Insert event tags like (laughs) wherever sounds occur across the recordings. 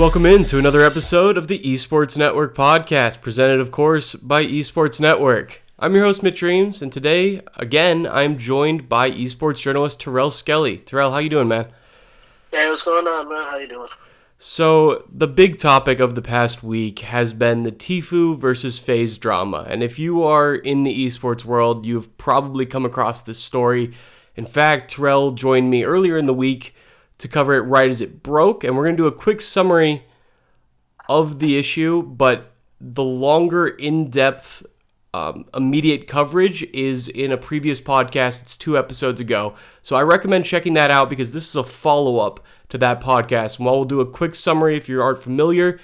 Welcome in to another episode of the Esports Network podcast, presented, of course, by Esports Network. I'm your host, Mitch Dreams, and today, again, I'm joined by esports journalist Terrell Skelly. Terrell, how you doing, man? Hey, what's going on, man? How you doing? So, the big topic of the past week has been the Tfue versus FaZe drama. And if you are in the esports world, you've probably come across this story. In fact, Terrell joined me earlier in the week to cover it right as it broke, and we're going to do a quick summary of the issue, but the longer, in depth, um, immediate coverage is in a previous podcast. It's two episodes ago. So I recommend checking that out because this is a follow up to that podcast. And while we'll do a quick summary if you aren't familiar,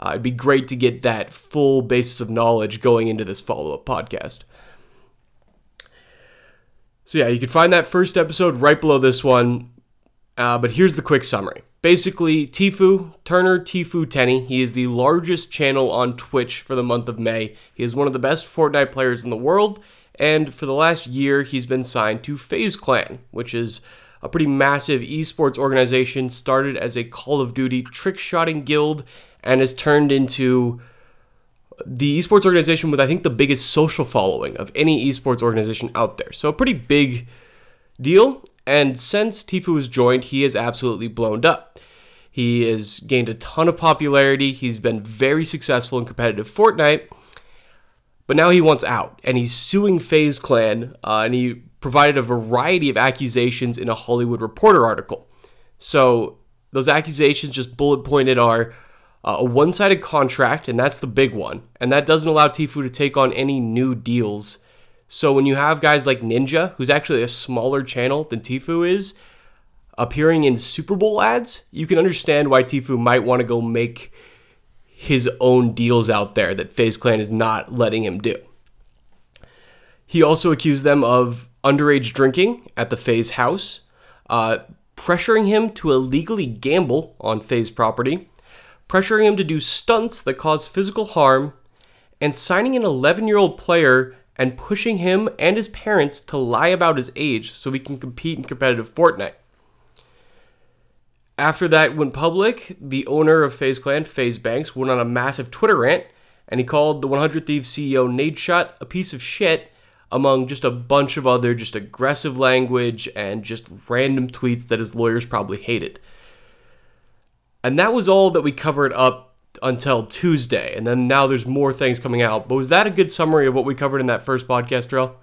uh, it'd be great to get that full basis of knowledge going into this follow up podcast. So, yeah, you can find that first episode right below this one. Uh, but here's the quick summary. Basically, Tfue, Turner Tfue Tenney, he is the largest channel on Twitch for the month of May. He is one of the best Fortnite players in the world, and for the last year, he's been signed to FaZe Clan, which is a pretty massive esports organization started as a Call of Duty trick shotting guild and has turned into the esports organization with, I think, the biggest social following of any esports organization out there. So, a pretty big deal. And since Tfue has joined, he has absolutely blown up. He has gained a ton of popularity. He's been very successful in competitive Fortnite. But now he wants out, and he's suing FaZe Clan, uh, and he provided a variety of accusations in a Hollywood Reporter article. So those accusations, just bullet pointed, are uh, a one sided contract, and that's the big one. And that doesn't allow Tfue to take on any new deals so when you have guys like Ninja, who's actually a smaller channel than Tfue is, appearing in Super Bowl ads, you can understand why Tfue might want to go make his own deals out there that FaZe Clan is not letting him do. He also accused them of underage drinking at the FaZe house, uh, pressuring him to illegally gamble on FaZe property, pressuring him to do stunts that cause physical harm, and signing an 11 year old player and pushing him and his parents to lie about his age so he can compete in competitive Fortnite. After that went public, the owner of FaZe Clan, FaZe Banks, went on a massive Twitter rant and he called the 100 Thieves CEO Nadeshot a piece of shit among just a bunch of other just aggressive language and just random tweets that his lawyers probably hated. And that was all that we covered up until Tuesday, and then now there's more things coming out. But was that a good summary of what we covered in that first podcast, Terrell?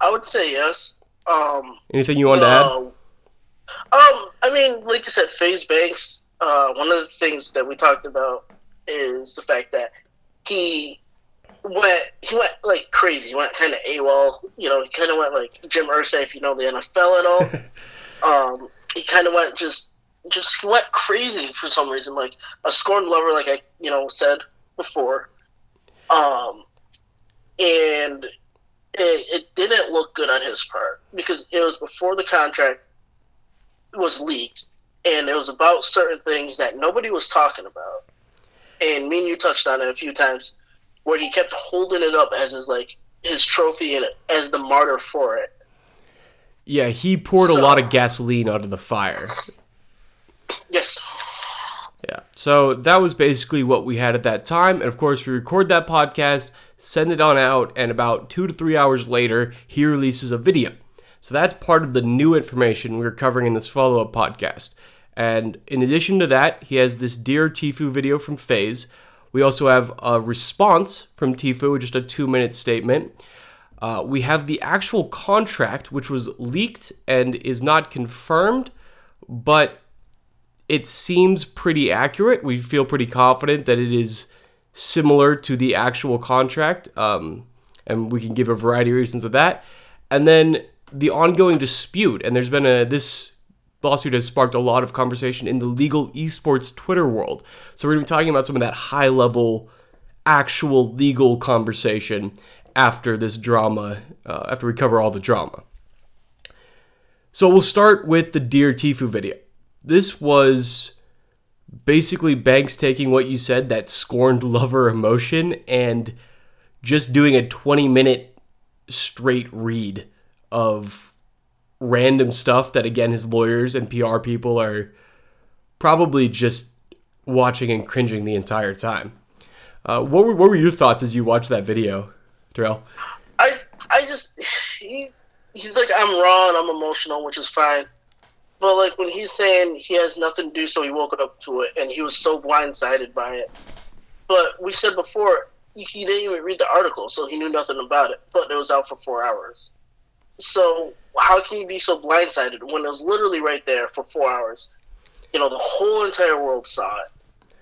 I would say yes. Um, Anything you wanted uh, to add? Um, I mean, like I said, FaZe Banks. Uh, one of the things that we talked about is the fact that he went he went like crazy. He went kind of AWOL. You know, he kind of went like Jim Irsay, if you know the NFL at all. (laughs) um, he kind of went just just went crazy for some reason. Like a scorned lover, like I you know said before. Um, and it, it didn't look good on his part because it was before the contract was leaked, and it was about certain things that nobody was talking about. And me and you touched on it a few times, where he kept holding it up as his like his trophy and as the martyr for it. Yeah, he poured so, a lot of gasoline onto the fire. Yes. Yeah. So that was basically what we had at that time. And of course, we record that podcast, send it on out, and about two to three hours later, he releases a video. So that's part of the new information we're covering in this follow up podcast. And in addition to that, he has this Dear Tfue video from FaZe. We also have a response from Tfue, just a two minute statement. Uh, we have the actual contract, which was leaked and is not confirmed, but it seems pretty accurate. We feel pretty confident that it is similar to the actual contract, um, and we can give a variety of reasons of that. And then the ongoing dispute, and there's been a this lawsuit has sparked a lot of conversation in the legal esports Twitter world. So we're gonna be talking about some of that high level, actual legal conversation after this drama, uh, after we cover all the drama. So we'll start with the Dear Tfue video this was basically Banks taking what you said, that scorned lover emotion, and just doing a 20 minute straight read of random stuff that, again, his lawyers and PR people are probably just watching and cringing the entire time. Uh, what were what were your thoughts as you watched that video, Darrell? I I just (sighs) he he's like I'm raw and I'm emotional, which is fine. But like when he's saying he has nothing to do, so he woke up to it, and he was so blindsided by it. But we said before he didn't even read the article, so he knew nothing about it. But it was out for four hours. So how can you be so blindsided when it was literally right there for four hours? You know, the whole entire world saw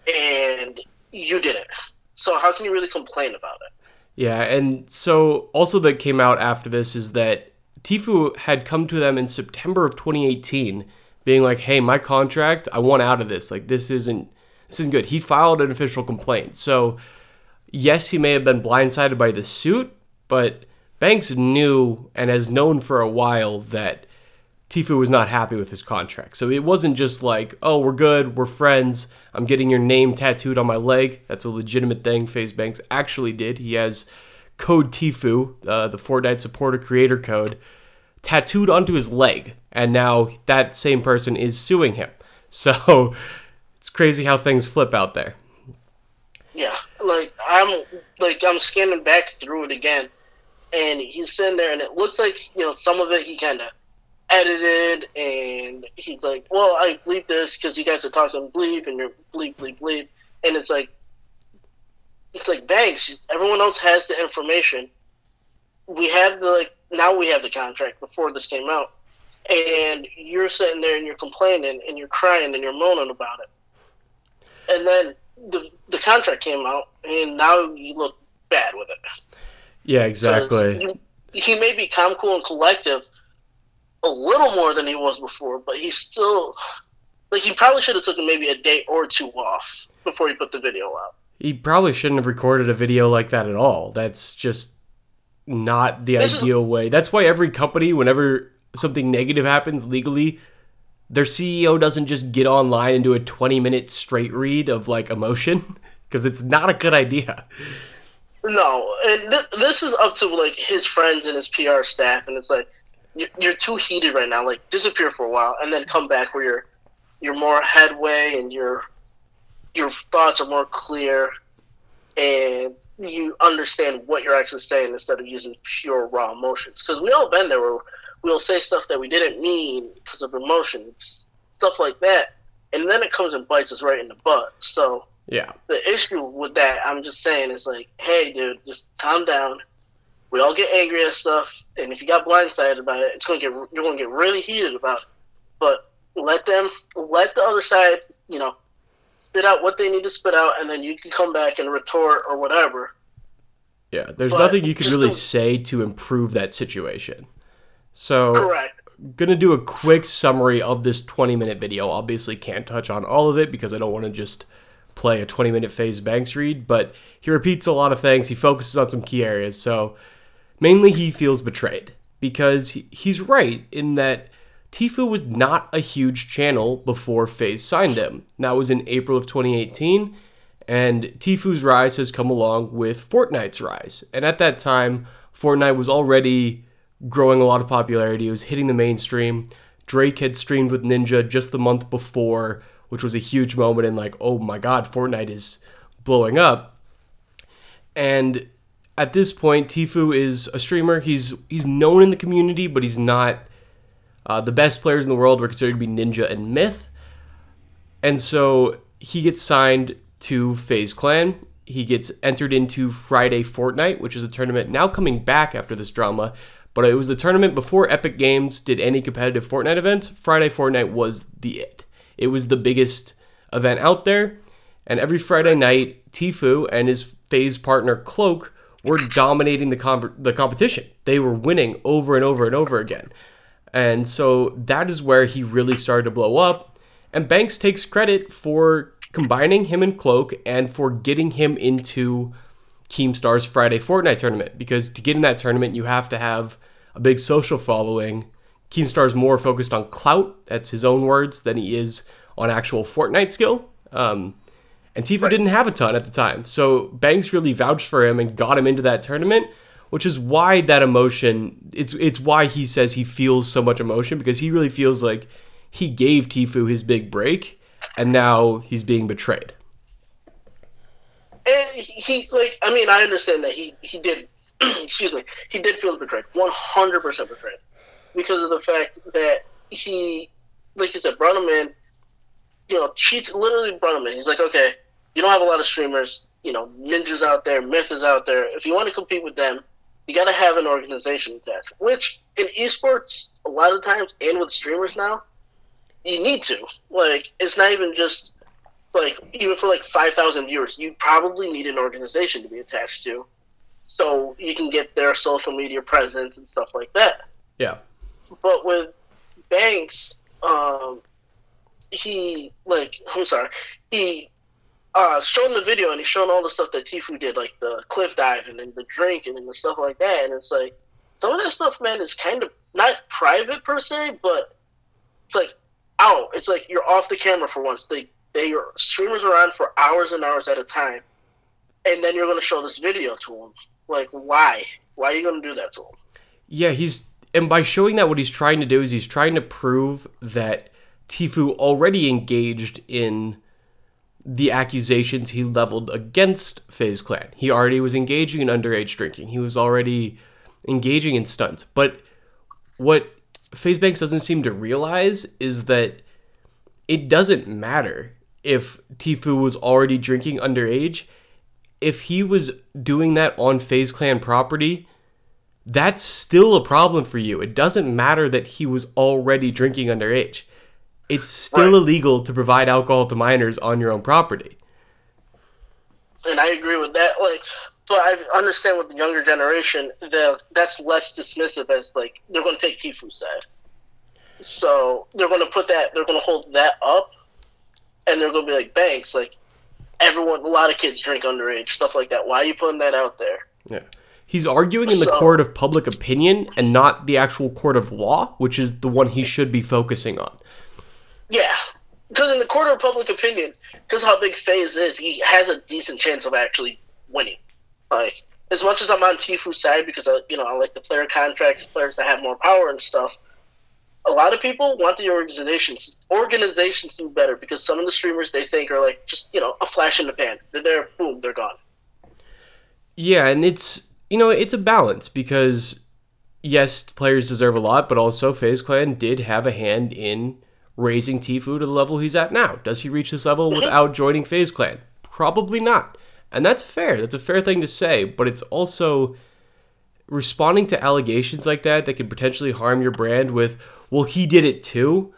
it, and you didn't. So how can you really complain about it? Yeah, and so also that came out after this is that Tfue had come to them in September of 2018, being like, "Hey, my contract, I want out of this. Like, this isn't this isn't good." He filed an official complaint. So, yes, he may have been blindsided by the suit, but Banks knew and has known for a while that Tfue was not happy with his contract. So it wasn't just like, "Oh, we're good, we're friends. I'm getting your name tattooed on my leg." That's a legitimate thing. FaZe Banks actually did. He has code Tfue, uh, the Fortnite supporter creator code, tattooed onto his leg, and now that same person is suing him. (laughs) So it's crazy how things flip out there. Yeah, like I'm like I'm scanning back through it again, and he's sitting there, and it looks like you know some of it he kind of edited, and he's like, "Well, I bleep this because you guys are talking bleep, and you're bleep bleep bleep," and it's like it's like Banks. Everyone else has the information. We have the like now we have the contract before this came out, and you're sitting there and you're complaining and you're crying and you're moaning about it, and then the the contract came out and now you look bad with it. Yeah, exactly. You, he may be calm, cool, and collective a little more than he was before, but he's still like he probably should have taken maybe a day or two off before he put the video out he probably shouldn't have recorded a video like that at all. That's just not the this ideal is- way. That's why every company, whenever something negative happens legally, their CEO doesn't just get online and do a 20 minute straight read of like emotion (laughs) because it's not a good idea. No, and th- this is up to like his friends and his PR staff, and it's like you're too heated right now. Like disappear for a while and then come back where you're you're more headway and you're your thoughts are more clear and you understand what you're actually saying instead of using pure raw emotions. Because we all been there where we'll say stuff that we didn't mean because of emotions, stuff like that, and then it comes and bites us right in the butt. So yeah, the issue with that, I'm just saying, is like, hey, dude, just calm down. We all get angry at stuff, and if you got blindsided about it, it's gonna get you're gonna get really heated about it. But let them, let the other side, you know, spit out what they need to spit out, and then you can come back and retort or whatever. Yeah, there's but nothing you can really to, say to improve that situation. So, correct. Gonna do a quick summary of this 20 minute video. Obviously, can't touch on all of it because I don't want to just play a 20 minute FaZe Banks read, but he repeats a lot of things. He focuses on some key areas. So, mainly, he feels betrayed because he, he's right in that Tfue was not a huge channel before FaZe signed him. That was in April of 2018, and Tfue's rise has come along with Fortnite's rise. And at that time, Fortnite was already growing a lot of popularity. It was hitting the mainstream. Drake had streamed with Ninja just the month before, which was a huge moment and like, oh my god, Fortnite is blowing up. And at this point, Tfue is a streamer. He's he's known in the community, but he's not uh, the best players in the world were considered to be Ninja and Myth. And so he gets signed to FaZe Clan. He gets entered into Friday Fortnite, which is a tournament now coming back after this drama. But it was the tournament before Epic Games did any competitive Fortnite events. Friday Fortnite was the it. It was the biggest event out there. And every Friday night, Tfue and his FaZe partner Cloak were dominating the, com- the competition. They were winning over and over and over again. And so that is where he really started to blow up. And Banks takes credit for combining him and Cloak and for getting him into Keemstar's Friday Fortnite tournament. Because to get in that tournament, you have to have a big social following. Keemstar's more focused on clout, that's his own words, than he is on actual Fortnite skill. Um, and Tfue right. didn't have a ton at the time. So Banks really vouched for him and got him into that tournament which is why that emotion it's it's why he says he feels so much emotion because he really feels like he gave Tfue his big break and now he's being betrayed. And he, like, I mean, I understand that he he did, (clears throat) excuse me, he did feel betrayed, one hundred percent betrayed, because of the fact that he, like you said, brought you know, cheats, literally brought. He's like, okay, you don't have a lot of streamers, you know, ninjas out there, myth is out there. If you want to compete with them, you got to have an organization attached. Which in esports, a lot of times, and with streamers now, you need to. Like, it's not even just like even for like five thousand viewers, you probably need an organization to be attached to, so you can get their social media presence and stuff like that. Yeah. But with Banks, um, he like I'm sorry, he uh shown the video and he's shown all the stuff that Tfue did, like the cliff diving and the drinking and the stuff like that, and it's like some of that stuff, man, is kind of not private per se, but it's like out. It's like you're off the camera for once. They they are streamers are on for hours and hours at a time, and then you're going to show this video to them. Like, why? Why are you going to do that to them? Yeah, he's and by showing that what he's trying to do is he's trying to prove that Tfue already engaged in the accusations he leveled against FaZe Clan. He already was engaging in underage drinking. He was already engaging in stunts. But what FaZe Banks doesn't seem to realize is that it doesn't matter if Tfue was already drinking underage. If he was doing that on FaZe Clan property, that's still a problem for you. It doesn't matter that he was already drinking underage. It's still Right. illegal to provide alcohol to minors on your own property. and I agree with that. Like, but I understand with the younger generation that that's less dismissive as like they're going to take Tfue's side. So they're going to put that, they're going to hold that up, and they're going to be like Banks, like everyone, a lot of kids drink underage stuff like that. Why are you putting that out there? Yeah. He's arguing in the So- court of public opinion and not the actual court of law, which is the one he should be focusing on. Yeah, because in the court of public opinion, because how big FaZe is, he has a decent chance of actually winning. Like as much as I'm on Tfue's side because I, you know, I like the player contracts, players that have more power and stuff. A lot of people want the organizations organizations to do better because some of the streamers they think are like just you know a flash in the pan. They're there, boom, they're gone. Yeah, and it's you know it's a balance because yes, players deserve a lot, but also FaZe Clan did have a hand in raising Tfue to the level he's at now. Does he reach this level without joining FaZe Clan? Probably not, and that's fair. That's a fair thing to say, but it's also responding to allegations like that that could potentially harm your brand with well he did it too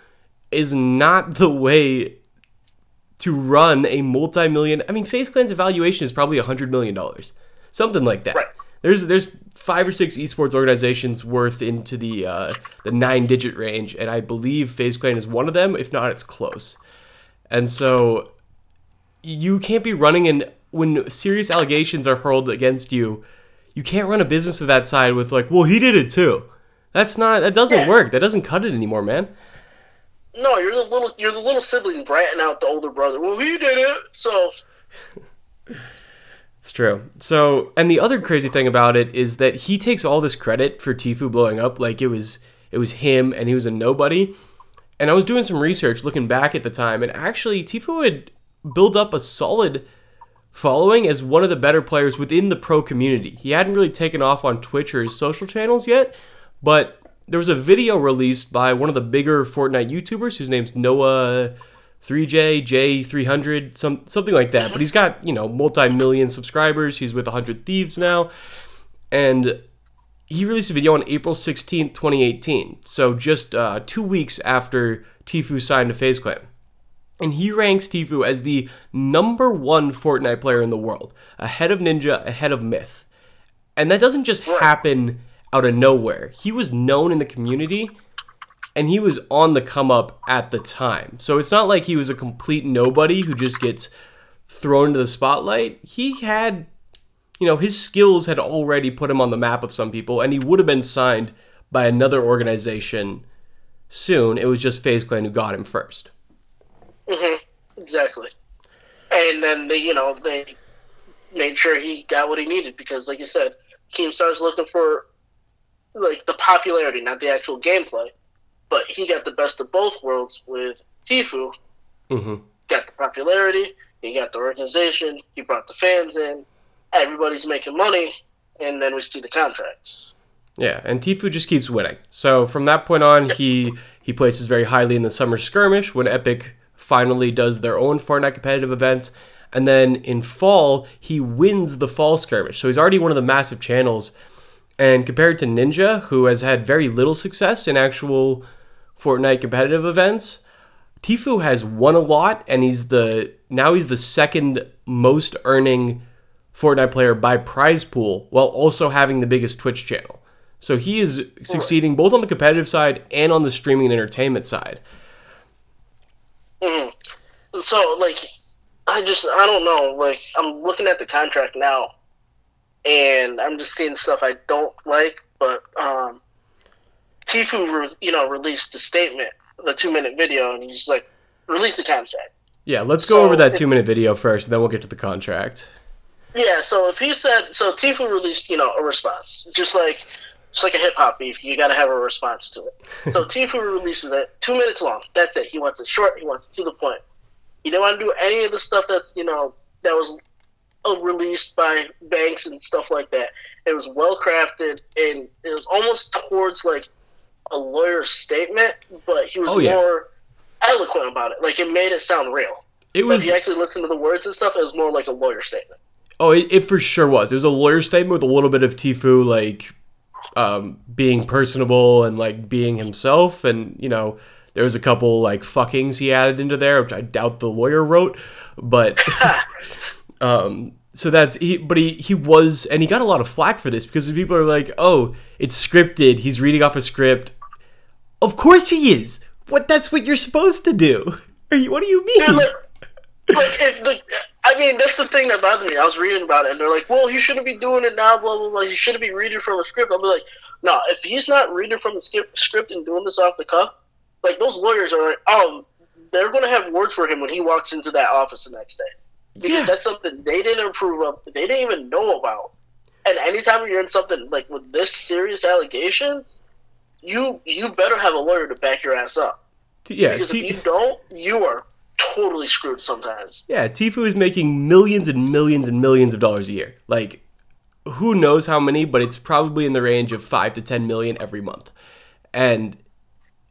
is not the way to run a multi-million I mean FaZe Clan's evaluation is probably a hundred million dollars. Something like that. Right. There's there's five or six esports organizations worth into the uh, the nine digit range, and I believe FaZe Clan is one of them. If not, it's close. And so you can't be running in when serious allegations are hurled against you. You can't run a business of that side with like, well, he did it too. That's not that doesn't Yeah. work. That doesn't cut it anymore, man. No, you're the little you're the little sibling bratting out the older brother. Well, he did it, so It's true. So, and the other crazy thing about it is that he takes all this credit for Tfue blowing up, like it was it was him and he was a nobody. And I was doing some research looking back at the time, and actually Tfue had built up a solid following as one of the better players within the pro community. He hadn't really taken off on Twitch or his social channels yet, but there was a video released by one of the bigger Fortnite YouTubers whose name's Noah 3J, J300, some something like that. But he's got, you know, multi-million subscribers. He's with 100 Thieves now. And he released a video on April 16th, 2018. So just uh, two weeks after Tfue signed to FaZe Clan. And he ranks Tfue as the number one Fortnite player in the world, ahead of Ninja, ahead of Myth. And that doesn't just happen out of nowhere. He was known in the community and he was on the come up at the time. So it's not like he was a complete nobody who just gets thrown into the spotlight. He had, you know, his skills had already put him on the map of some people, and he would have been signed by another organization soon. It was just FaZe Clan who got him first. Mhm. exactly. And then they, you know, they made sure he got what he needed because, like you said, Keemstar's looking for like the popularity, not the actual gameplay. But he got the best of both worlds with Tfue. hmm Got the popularity. He got the organization. He brought the fans in. Everybody's making money, and then we see the contracts. Yeah, and Tfue just keeps winning. So from that point on, he he places very highly in the summer skirmish when Epic finally does their own Fortnite competitive events. And then in fall, he wins the fall skirmish. So he's already one of the massive channels. And compared to Ninja, who has had very little success in actual Fortnite competitive events, Tfue has won a lot and he's the now he's the second most earning Fortnite player by prize pool while also having the biggest Twitch channel. So he is succeeding both on the competitive side and on the streaming and entertainment side. Mm-hmm. So like, I just I don't know. Like I'm looking at the contract now, and I'm just seeing stuff I don't like. But um, Tfue, re- you know, released the statement, the two minute video, and he's like, release the contract. Yeah, let's go So over that two minute video first, and then we'll get to the contract. Yeah, so if he said so, Tfue released you know a response, just like it's like a hip hop beef, you got to have a response to it. So (laughs) Tfue releases it, two minutes long. That's it. He wants it short. He wants it to the point. He didn't want to do any of the stuff that's you know that was uh, released by banks and stuff like that. It was well crafted and it was almost towards like a lawyer's statement, but he was Oh, yeah. more eloquent about it. Like it made it sound real. It was if you actually listened to the words and stuff, it was more like a lawyer statement. oh, it, it for sure was. It was a lawyer statement with a little bit of Tfue like um, being personable and like being himself, and you know there was a couple like fuckings he added into there, which I doubt the lawyer wrote, but (laughs) (laughs) um, so that's he. But he he was, and he got a lot of flack for this because people are like, oh, it's scripted. He's reading off a script. Of course he is. What? That's what you're supposed to do. (laughs) Are you? What do you mean? Dude, like, like if the, I mean, that's the thing that bothered me. I was reading about it, and they're like, "Well, he shouldn't be doing it now." Blah blah blah. He shouldn't be reading from a script. I'll be like, "No, if he's not reading from the script and doing this off the cuff, like those lawyers are like, oh, they're gonna have words for him when he walks into that office the next day because Yeah. that's something they didn't approve of. They didn't even know about. And anytime you're in something like with this serious allegations, you you better have a lawyer to back your ass up. yeah. Because T- if you don't, you are totally screwed sometimes. Yeah, Tfue is making millions and millions and millions of dollars a year. Like, who knows how many, but it's probably in the range of five to ten million every month. And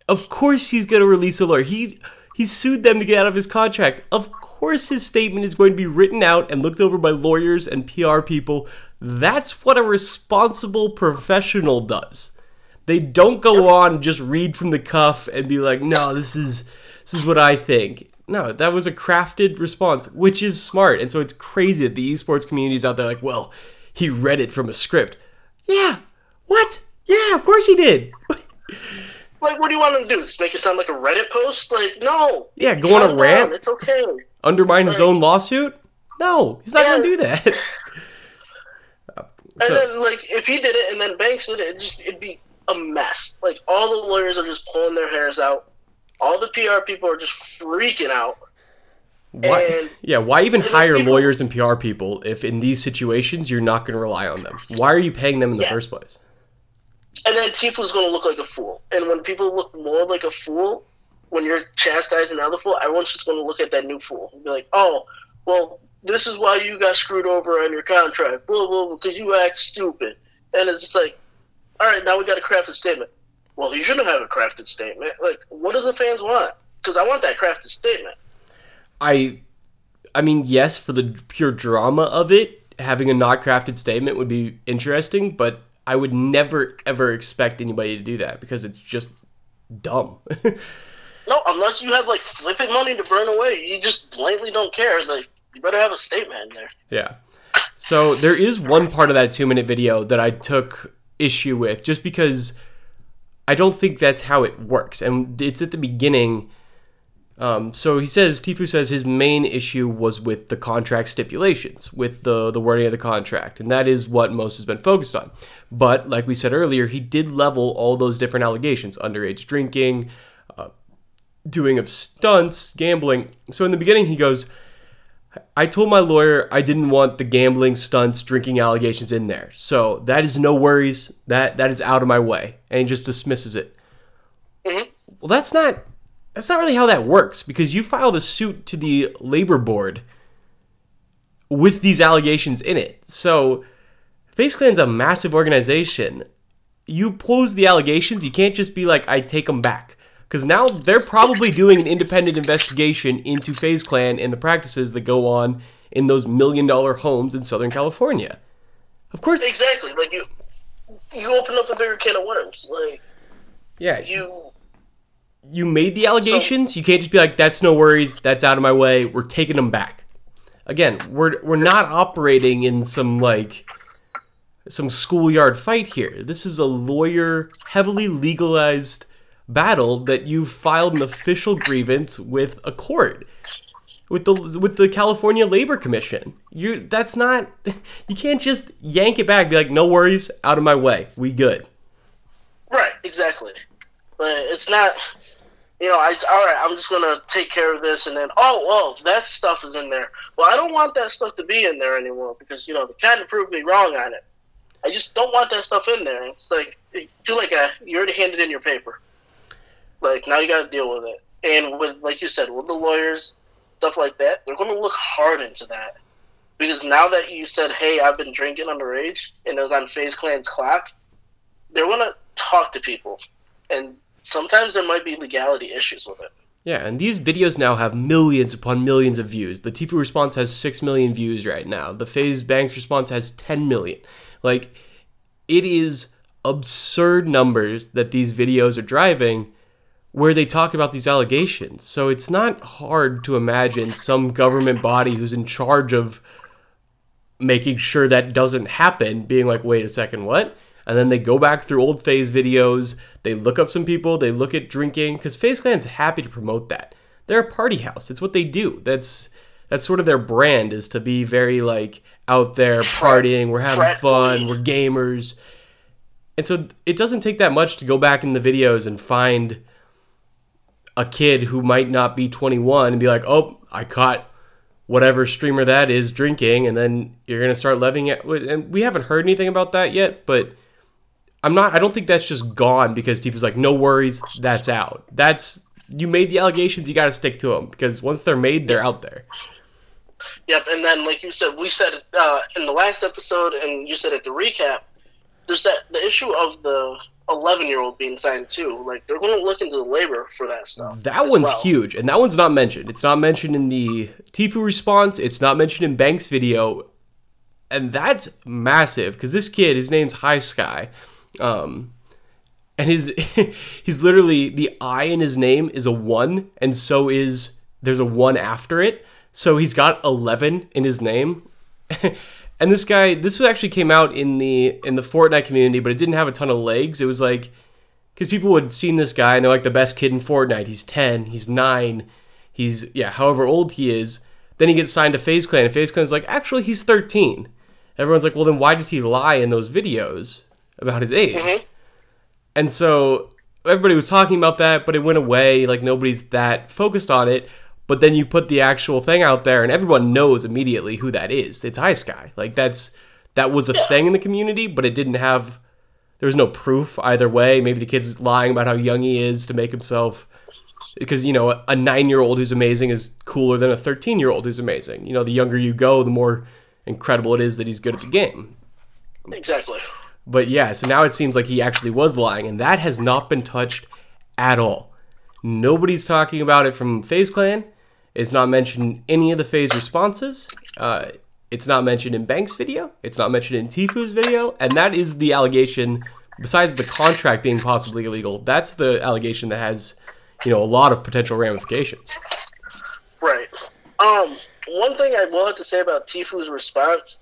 of course he's gonna release a lawyer. He he sued them to get out of his contract. Of course his statement is going to be written out and looked over by lawyers and PR people. That's what a responsible professional does. They don't go on just read from the cuff and be like, "No, this is this is what I think." No, that was a crafted response, which is smart. And so it's crazy that the esports community is out there like, "Well, he read it from a script." Yeah. What? Yeah, of course he did. (laughs) Like, what do you want him to do? Just make it sound like a Reddit post? Like, no. Yeah, go on a rant? down. It's okay. Undermine his own lawsuit? No, he's not Yeah. going to do that. (laughs) (laughs) And then, like, if he did it and then Banks did it, it'd, just, it'd be a mess. Like, all the lawyers are just pulling their hairs out. All the PR people are just freaking out. Why, And- (laughs) yeah, why even hire lawyers and PR people if in these situations you're not going to rely on them? Why are you paying them in the Yeah. first place? And then Tfue's going to look like a fool. And when people look more like a fool, when you're chastising another fool, everyone's just going to look at that new fool and be like, oh, well, this is why you got screwed over on your contract, blah, blah, blah, because you act stupid. And it's just like, all right, now we got a crafted statement. Well, you shouldn't have a crafted statement. Like, what do the fans want? Because I want that crafted statement. I I mean, yes, for the pure drama of it, having a not crafted statement would be interesting, but I would never ever expect anybody to do that because it's just dumb. (laughs) No, unless you have, like, flipping money to burn away, you just blatantly don't care. Like, you better have a statement in there. Yeah. So there is one part of that two minute video that I took issue with just because I don't think that's how it works. And it's at the beginning. Um, so he says, Tfue says his main issue was with the contract stipulations, with the, the wording of the contract. And that is what most has been focused on. But like we said earlier, he did level all those different allegations underage drinking, uh, doing of stunts, gambling. So in the beginning, he goes, I told my lawyer I didn't want the gambling stunts, drinking allegations in there. So that is no worries. That that is out of my way. And he just dismisses it. Mhm. Well, that's not that's not really how that works because you filed a suit to the labor board with these allegations in it. So FaZe Clan's a massive organization. You pose the allegations, you can't just be like, I take them back. Because now they're probably doing an independent investigation into FaZe Clan and the practices that go on in those million dollar homes in Southern California. Of course. Exactly. Like you, you open up a bigger can of worms. Like Yeah. you, you made the allegations. you can't just be like, "That's no worries. That's out of my way. We're taking them back." Again, we're we're not operating in some like some schoolyard fight here. This is a lawyer, heavily legalized battle that you've filed an official grievance with a court, with the with the California Labor Commission. You that's not. (laughs) You can't just yank it back. Be like, "No worries. Out of my way. We good." right? Exactly. But it's not. You know, I all right. I'm just gonna take care of this, and then oh, well, that stuff is in there. Well, I don't want that stuff to be in there anymore because you know kind of proved me wrong on it. I just don't want that stuff in there. It's like feel like a, you already handed in your paper. Like now you got to deal with it, and with like you said, with the lawyers, stuff like that, they're going to look hard into that because now that you said, "Hey, I've been drinking underage," and it was on FaZe Clan's clock, they're going to talk to people, and sometimes there might be legality issues with it. Yeah, and these videos now have millions upon millions of views. The Tfue response has 6 million views right now. The FaZe Banks response has 10 million. Like, it is absurd numbers that these videos are driving where they talk about these allegations. So it's not hard to imagine some government body who's in charge of making sure that doesn't happen being like, wait a second, what? And then they go back through old FaZe videos, they look up some people, they look at drinking, because FaZe Clan's happy to promote that. They're a party house. It's what they do. That's that's sort of their brand is to be very like out there partying, we're having fun, we're gamers. And so it doesn't take that much to go back in the videos and find a kid who might not be 21 and be like, "Oh, I caught whatever streamer that is drinking," and then you're gonna start loving it. And we haven't heard anything about that yet, but I'm not. I don't think that's just gone because Tfue's like, "No worries, that's out." That's you made the allegations, you got to stick to them because once they're made, they're out there. Yep, and then like you said, we said uh, in the last episode, and you said at the recap, there's that the issue of the 11 year old being signed too. Like they're going to look into the labor for that stuff. That one's well. huge, and that one's not mentioned. It's not mentioned in the Tfue response. It's not mentioned in Banks' video, and that's massive because this kid, his name's High Sky, um, and his (laughs) he's literally the I in his name is a one, and so is there's a one after it. So he's got eleven in his name. (laughs) And this guy, this actually came out in the in the Fortnite community, but it didn't have a ton of legs. It was like because people had seen this guy and they're like the best kid in Fortnite. He's 10, he's 9, he's, yeah, however old he is. Then he gets signed to FaZe Clan, and FaZe Clan's like, actually, he's 13. Everyone's like, well, then why did he lie in those videos about his age? Mhm. And so everybody was talking about that, but it went away. Like, nobody's that focused on it. But then you put the actual thing out there, and everyone knows immediately who that is. It's High Sky. Like, that's, that was a thing in the community, but it didn't have there was no proof either way. Maybe the kid's lying about how young he is to make himself because you know a nine year old who's amazing is cooler than a thirteen year old who's amazing. You know, the younger you go, the more incredible it is that he's good at the game. Exactly. But yeah, so now it seems like he actually was lying, and that has not been touched at all. Nobody's talking about it from FaZe Clan. It's not mentioned in any of the FaZe responses. Uh, it's not mentioned in Banks' video. It's not mentioned in Tfue's video, and that is the allegation. Besides the contract being possibly illegal, that's the allegation that has, you know, a lot of potential ramifications. Right. Um, one thing I will have to say about Tfue's response,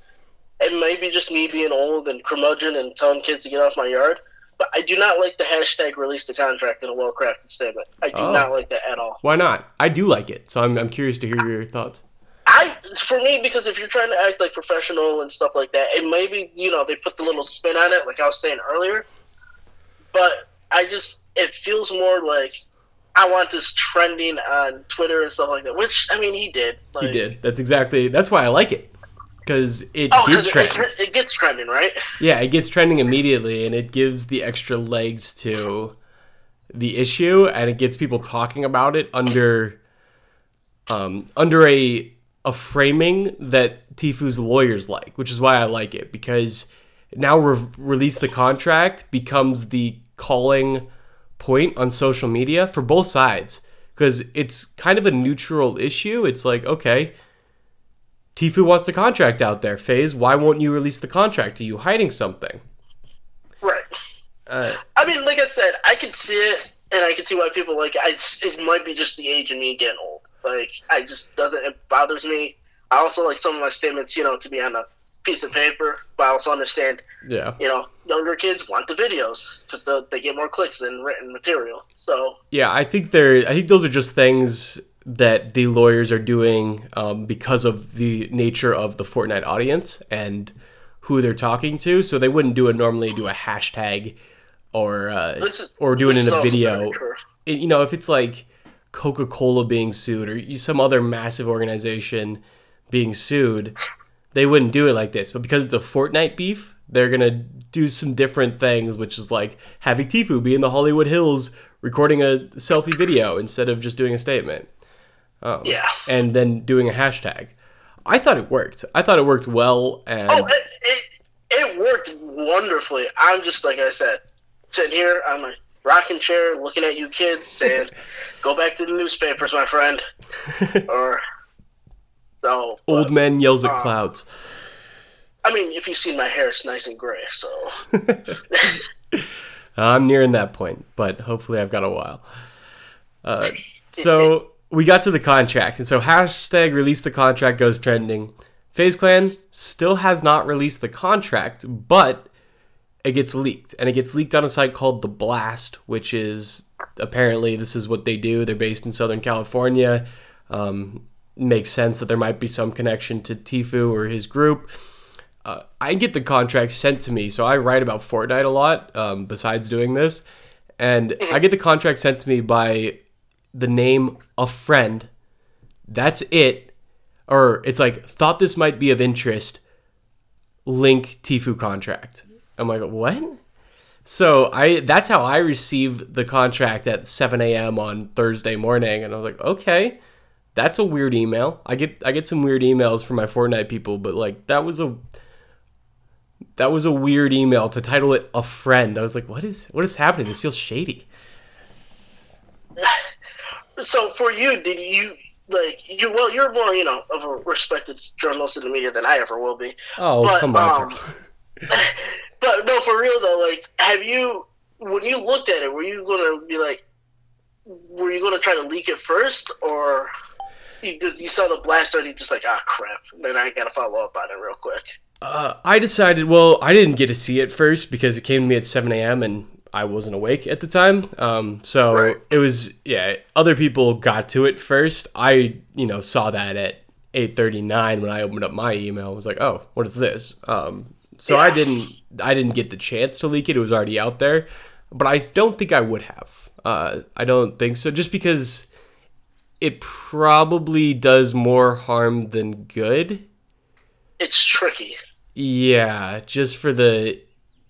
it may be just me being old and curmudgeon and telling kids to get off my yard, but I do not like the hashtag release the contract in a well crafted statement. I do Oh. not like that at all. Why not? I do like it, so I'm, I'm curious to hear your thoughts. I for me because if you're trying to act like professional and stuff like that, it may be you know they put the little spin on it, like I was saying earlier. But I just it feels more like I want this trending on Twitter and stuff like that. Which I mean, he did. Like, He did. That's exactly. That's why I like it, because it Oh, did trend. it, it gets trending, right? Yeah, it gets trending immediately, and it gives the extra legs to the issue and it gets people talking about it under um, under a a framing that Tfue's lawyers like, which is why I like it because now re- release the contract becomes the calling point on social media for both sides because it's kind of a neutral issue. It's like, okay, Tfue wants the contract out there. FaZe, why won't you release the contract? Are you hiding something? Right. Uh, I mean, like I said, I can see it, and I can see why people like it. I just, it. Might be just the age of me getting old. Like, I just doesn't. It bothers me. I also like some of my statements, you know, to be on a piece of paper, but I also understand, yeah. you know, younger kids want the videos because they get more clicks than written material. So Yeah, I think they're. I think those are just things that the lawyers are doing um, because of the nature of the Fortnite audience and who they're talking to. So they wouldn't do it normally. Do a hashtag or uh, is or do it in a video. It- you know, if it's like Coca Cola being sued or some other massive organization being sued, they wouldn't do it like this. But because it's a Fortnite beef, they're gonna do some different things, which is like having Tfue be in the Hollywood Hills recording a selfie video instead of just doing a statement. Um, Yeah. And then doing a hashtag. I thought it worked. I thought it worked well. And Oh, it, it it worked wonderfully. I'm just like I said, sitting here on my rocking chair, looking at you kids, saying, (laughs) "Go back to the newspapers, my friend." (laughs) or so. old man yells at uh, clouds. I mean, if you see my hair, it's nice and gray. So (laughs) I'm nearing that point, but hopefully I've got a while. Uh, so we got to the contract, and so hashtag release the contract goes trending. FaZe Clan still has not released the contract, but it gets leaked, and it gets leaked on a site called The Blast, which is apparently this is what they do. They're based in Southern California. Um, makes sense that there might be some connection to Tfue or his group. Uh, I get the contract sent to me, so I write about Fortnite a lot. Um, besides doing this, and I get the contract sent to me by the name a friend. That's it, or it's like thought this might be of interest. Link Tfue contract. I'm like, what? So I that's how I received the contract at 7 a.m. on Thursday morning, and I was like, okay, that's a weird email. I get I get some weird emails from my Fortnite people, but like that was a that was a weird email to title it a friend. I was like, what is what is happening? This feels shady. (laughs) so for you, did you like you? Well, you're more you know of a respected journalist in the media than I ever will be. Oh, But, come on. um, (laughs) But no, for real though, like, have you when you looked at it, were you gonna be like, were you gonna try to leak it first, or you, you saw the blast and you just like, ah, crap, then I gotta follow up on it real quick. Uh, I decided, well, I didn't get to see it first because it came to me at 7 a.m. and I wasn't awake at the time. Um, so Right. it was, yeah, other people got to it first. I, you know, saw that at 8.39 when I opened up my email. I was like, oh, what is this? Um, so I didn't, I didn't get the chance to leak it. It was already out there, but I don't think I would have. Uh, I don't think so. Just because it probably does more harm than good. It's tricky. Yeah, just for the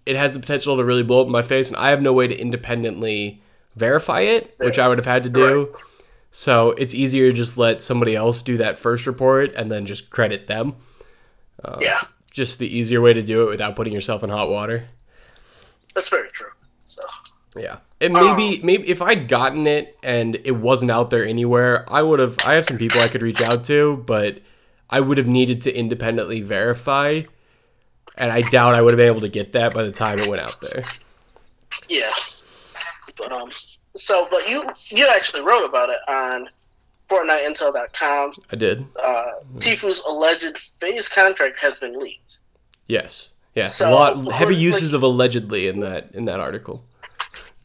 it has the potential to really blow up in my face and I have no way to independently verify it, which I would have had to do. So it's easier to just let somebody else do that first report and then just credit them. Um, yeah, Just the easier way to do it without putting yourself in hot water. that's very true. So Yeah. And maybe um, maybe if I'd gotten it and it wasn't out there anywhere, I would have I have some people I could reach out to, but I would have needed to independently verify. And I doubt I would have been able to get that by the time it went out there. yeah, but um, so but you you actually wrote about it on FortniteIntel.com. I did. Uh, Tfue's alleged FaZe contract has been leaked. Yes. Yes. So, a lot heavy like- uses of allegedly in that in that article.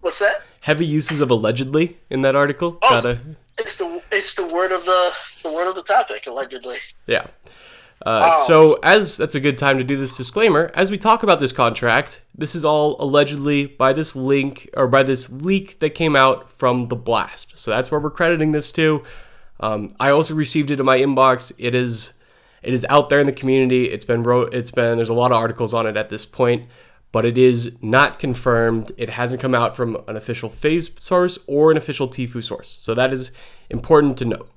What's that? Heavy uses of allegedly in that article. Oh, Gotta- It's the it's the word of the it's the word of the topic allegedly. Yeah. Uh, Oh. So, as that's a good time to do this disclaimer, as we talk about this contract, this is all allegedly by this link or by this leak that came out from the blast. So that's where we're crediting this to. Um, I also received it in my inbox. It is, it is out there in the community. It's been wrote. It's been. There's a lot of articles on it at this point. but it is not confirmed. It hasn't come out from an official FaZe source or an official Tfue source. So that is important to note.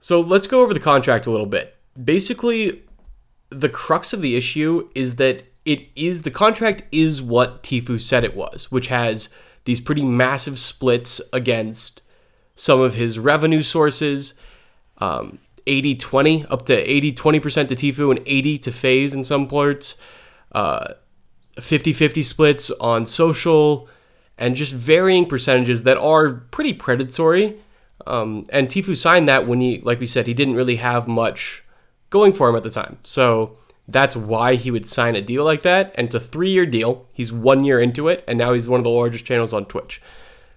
So let's go over the contract a little bit. Basically, the crux of the issue is that it is the contract is what Tfue said it was, which has these pretty massive splits against some of his revenue sources. Um, 80 20, up to 80 20% to Tfue and 80 to FaZe in some parts. 50 uh, 50 splits on social, and just varying percentages that are pretty predatory. Um, and Tfue signed that when he, like we said, he didn't really have much going for him at the time. So that's why he would sign a deal like that. And it's a three year deal. He's one year into it, and now he's one of the largest channels on Twitch.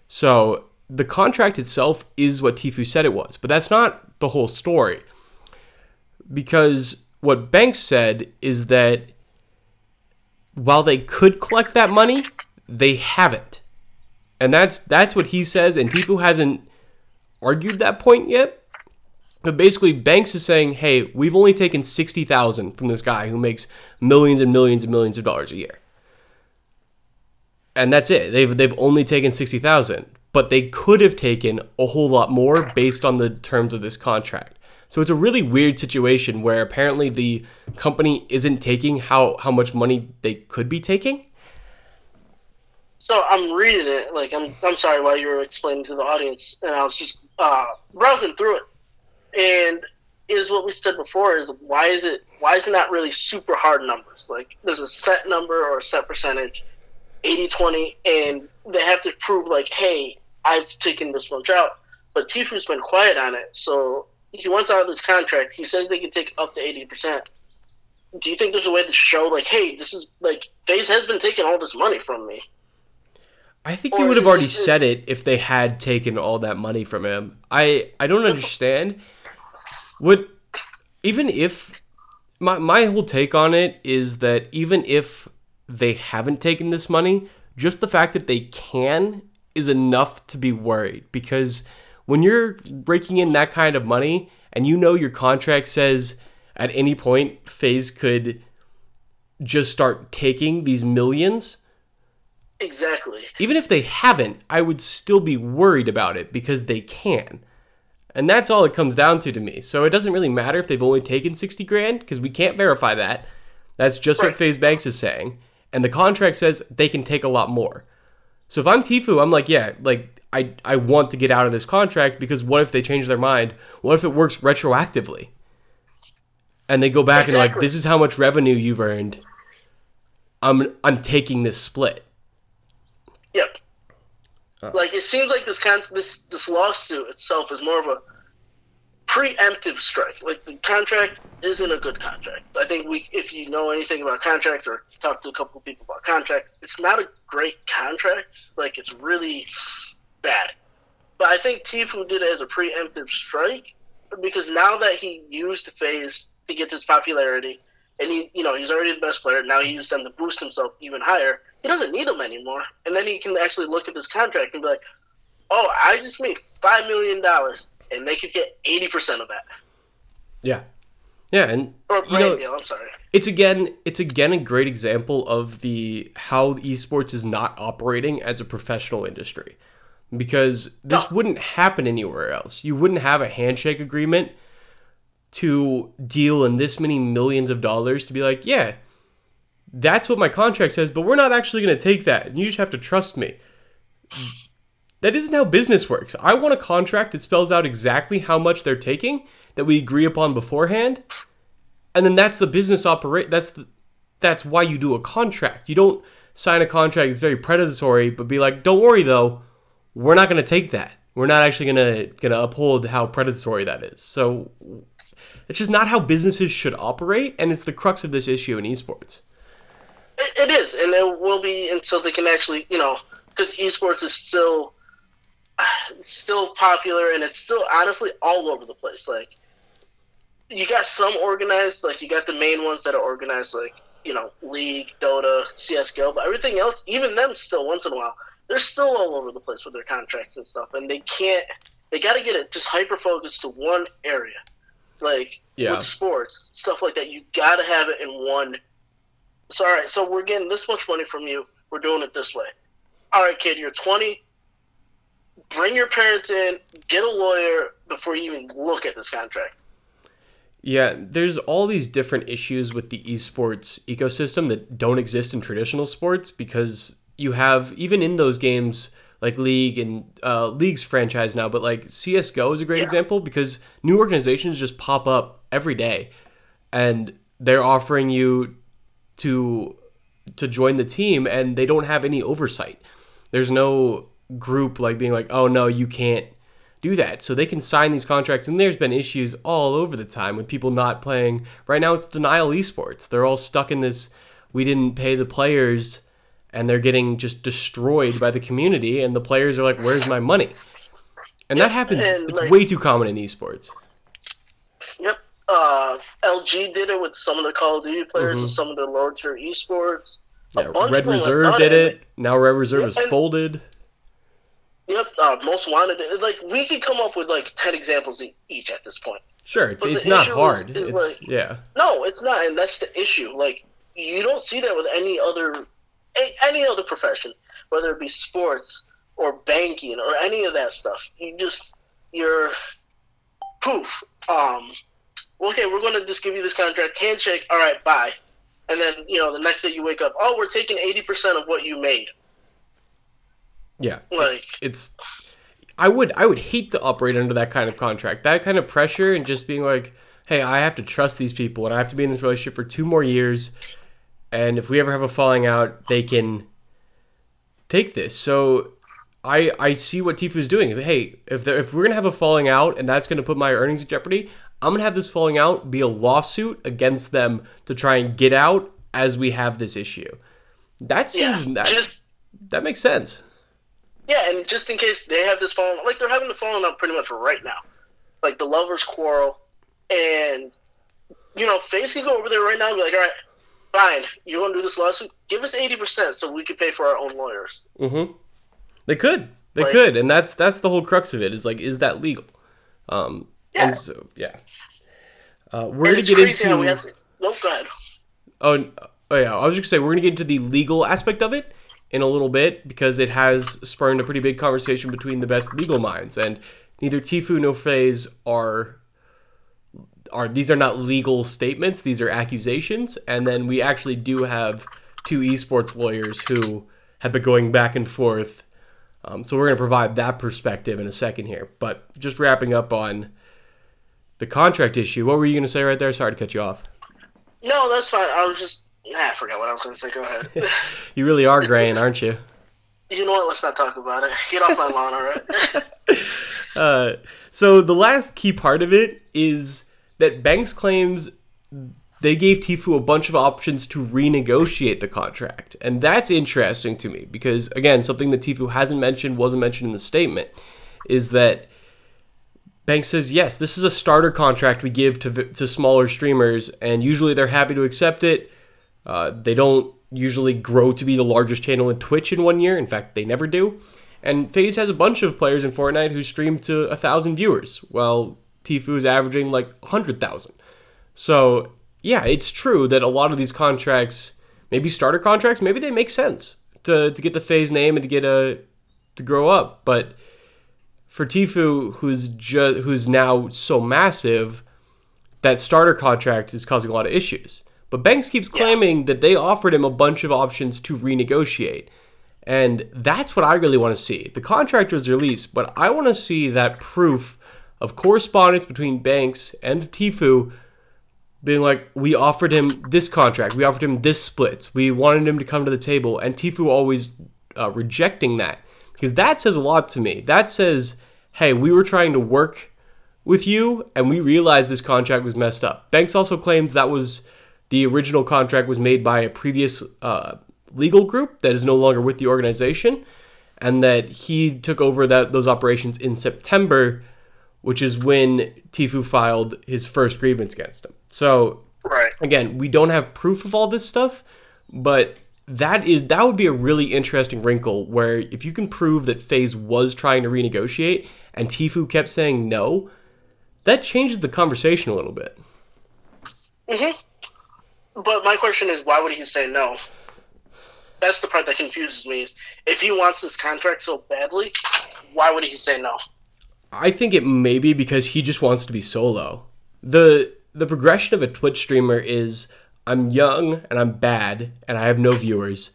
So the contract itself is what Tfue said it was, but that's not the whole story. Because what Banks said is that while they could collect that money, they haven't. And that's that's what he says, and Tfue hasn't argued that point yet. But basically, Banks is saying, "Hey, we've only taken sixty thousand from this guy who makes millions and millions and millions of dollars a year, and that's it. They've they've only taken sixty thousand but they could have taken a whole lot more based on the terms of this contract. So it's a really weird situation where apparently the company isn't taking how, how much money they could be taking. So I'm reading it, like I'm I'm sorry while you were explaining to the audience, and I was just uh, browsing through it, and is what we said before is why is it why is it not really super hard numbers? Like there's a set number or a set percentage, 80-20, and they have to prove like, hey, I've taken this much out. But Tfue's been quiet on it, so he wants out of this contract. He says they can take up to eighty percent. Do you think there's a way to show like, hey, this is like FaZe has been taking all this money from me? I think or he would have already said it if they had taken all that money from him. I I don't understand. Would even if my my whole take on it is that even if they haven't taken this money, just the fact that they can is enough to be worried because when you're raking in that kind of money and you know your contract says at any point FaZe could just start taking these millions. Exactly. Even if they haven't, I would still be worried about it because they can. And that's all it comes down to to me. So it doesn't really matter if they've only taken 60 grand because we can't verify that. That's just right. what FaZe Banks is saying. And the contract says they can take a lot more. So if I'm Tfue, I'm like, yeah, like I I want to get out of this contract because what if they change their mind? What if it works retroactively? And they go back exactly. and like, this is how much revenue you've earned. I'm I'm taking this split. Yep. Like it seems like this con- this this lawsuit itself is more of a preemptive strike. Like the contract isn't a good contract. I think we, if you know anything about contracts or talk to a couple of people about contracts, it's not a great contract. Like it's really bad. But I think Tfue did it as a preemptive strike because now that he used FaZe to get his popularity, and he, you know, he's already the best player. Now he used them to boost himself even higher. He doesn't need them anymore, and then he can actually look at this contract and be like, "Oh, I just made five million dollars and they could get eighty percent of that. Yeah, yeah, and or you know, deal, I'm sorry. It's again, it's again a great example of the how esports is not operating as a professional industry, because this no. wouldn't happen anywhere else. You wouldn't have a handshake agreement to deal in this many millions of dollars to be like, yeah, that's what my contract says, but we're not actually going to take that. And you just have to trust me. That isn't how business works. I want a contract that spells out exactly how much they're taking that we agree upon beforehand. And then that's the business operate that's the that's why you do a contract. You don't sign a contract that's very predatory but be like, "Don't worry though, we're not going to take that. We're not actually going to going to uphold how predatory that is." So it's just not how businesses should operate and it's the crux of this issue in esports. It is, and it will be until they can actually, you know, because esports is still (sighs) still popular and it's still honestly all over the place. Like you got some organized, like you got the main ones that are organized, like you know League, Dota, CS:GO, but everything else, even them, still once in a while, they're still all over the place with their contracts and stuff, and they can't. They got to get it just hyper focused to one area, like yeah. with sports stuff like that. You got to have it in one So all right, so we're getting this much money from you. We're doing it this way. All right, kid, you're 20. Bring your parents in. Get a lawyer before you even look at this contract. Yeah, there's all these different issues with the esports ecosystem that don't exist in traditional sports because you have even in those games like League and uh, League's franchise now, but like CS:GO is a great Yeah. example because new organizations just pop up every day, and they're offering you to to join the team, and they don't have any oversight. There's no group like being like, oh no, you can't do that. So they can sign these contracts, and there's been issues all over the time with people not playing. Right now, it's denial esports. They're all stuck in this. We didn't pay the players, and they're getting just destroyed by the community. And the players are like, "Where's my money?" And that happens. and, it's way too common in esports. Uh, LG did it with some of the Call of Duty players Mhm. and some of the larger esports. Yeah, Red of them have Reserve did it. it. Now Red Reserve Yeah, is and- folded. Yep. Uh, most wanted. Like we could come up with like ten examples each at this point. Sure, it's it's not issue is- hard. is, it's like- yeah. No, it's not, and that's the issue. Like you don't see that with any other a- any other profession, whether it be sports or banking or any of that stuff. You just you're poof. Um, okay, we're gonna just give you this contract, handshake. All right, bye. And then you know the next day you wake up. Oh, we're taking eighty percent of what you made. Yeah. Like it's I would I would hate to operate under that kind of contract. That kind of pressure and just being like, "Hey, I have to trust these people and I have to be in this relationship for two more years and if we ever have a falling out, they can take this." So I I see what Tfue's doing. Hey, if there, if we're going to have a falling out and that's going to put my earnings in jeopardy, I'm going to have this falling out be a lawsuit against them to try and get out as we have this issue. That yeah, seems that, just that makes sense. Yeah, and just in case they have this falling, like they're having the falling out pretty much right now, like the lovers quarrel, and you know, FaZe can go over there right now and be like, all right, fine, you're gonna do this lawsuit, give us eighty percent so we can pay for our own lawyers. Mm-hmm. They could. They Like- could, and that's that's the whole crux of it. Is like, is that legal? Um, Yeah. And so, yeah. Uh, we're And gonna get into. we have to. Nope, go oh, n- oh yeah. I was just gonna say we're gonna get into the legal aspect of it in a little bit because it has spurned a pretty big conversation between the best legal minds, and neither Tfue nor FaZe are are these are not legal statements; these are accusations. And then we actually do have two esports lawyers who have been going back and forth. Um, so we're going to provide that perspective in a second here. But just wrapping up on the contract issue, what were you going to say right there? Sorry to cut you off. No, that's fine. I was just. Nah, I forgot what I was gonna say. Go ahead. (laughs) You really are graying, aren't you? you know what? Let's not talk about it. Get off my lawn, all right? (laughs) Uh, so the last key part of it is that Banks claims they gave Tfue a bunch of options to renegotiate the contract. And that's interesting to me because, again, something that Tfue hasn't mentioned, wasn't mentioned in the statement, is that Banks says, yes, this is a starter contract we give to, to smaller streamers, and usually they're happy to accept it. Uh, they don't usually grow to be the largest channel in Twitch in one year. In fact, they never do. And FaZe has a bunch of players in Fortnite who stream to a thousand viewers, while Tfue is averaging like hundred thousand. So yeah, it's true that a lot of these contracts, maybe starter contracts, maybe they make sense to to get the FaZe name and to get a to grow up. But for Tfue, who's ju- who's now so massive, that starter contract is causing a lot of issues. But Banks keeps claiming that they offered him a bunch of options to renegotiate. And that's what I really want to see. The contract was released, but I want to see that proof of correspondence between Banks and Tfue being like, we offered him this contract, we offered him this split, we wanted him to come to the table, and Tfue always uh, rejecting that. Because that says a lot to me. That says, hey, we were trying to work with you, and we realized this contract was messed up. Banks also claims that was the original contract was made by a previous uh, legal group that is no longer with the organization, and that he took over that those operations in September, which is when Tfue filed his first grievance against him. So right. again, we don't have proof of all this stuff, but that is that would be a really interesting wrinkle where if you can prove that FaZe was trying to renegotiate and Tfue kept saying no, that changes the conversation a little bit. Mm-hmm. but my question is, why would he say no? That's the part that confuses me. If he wants this contract so badly, why would he say no? I think it may be because he just wants to be solo. the The progression of a Twitch streamer is I'm young and I'm bad and I have no viewers.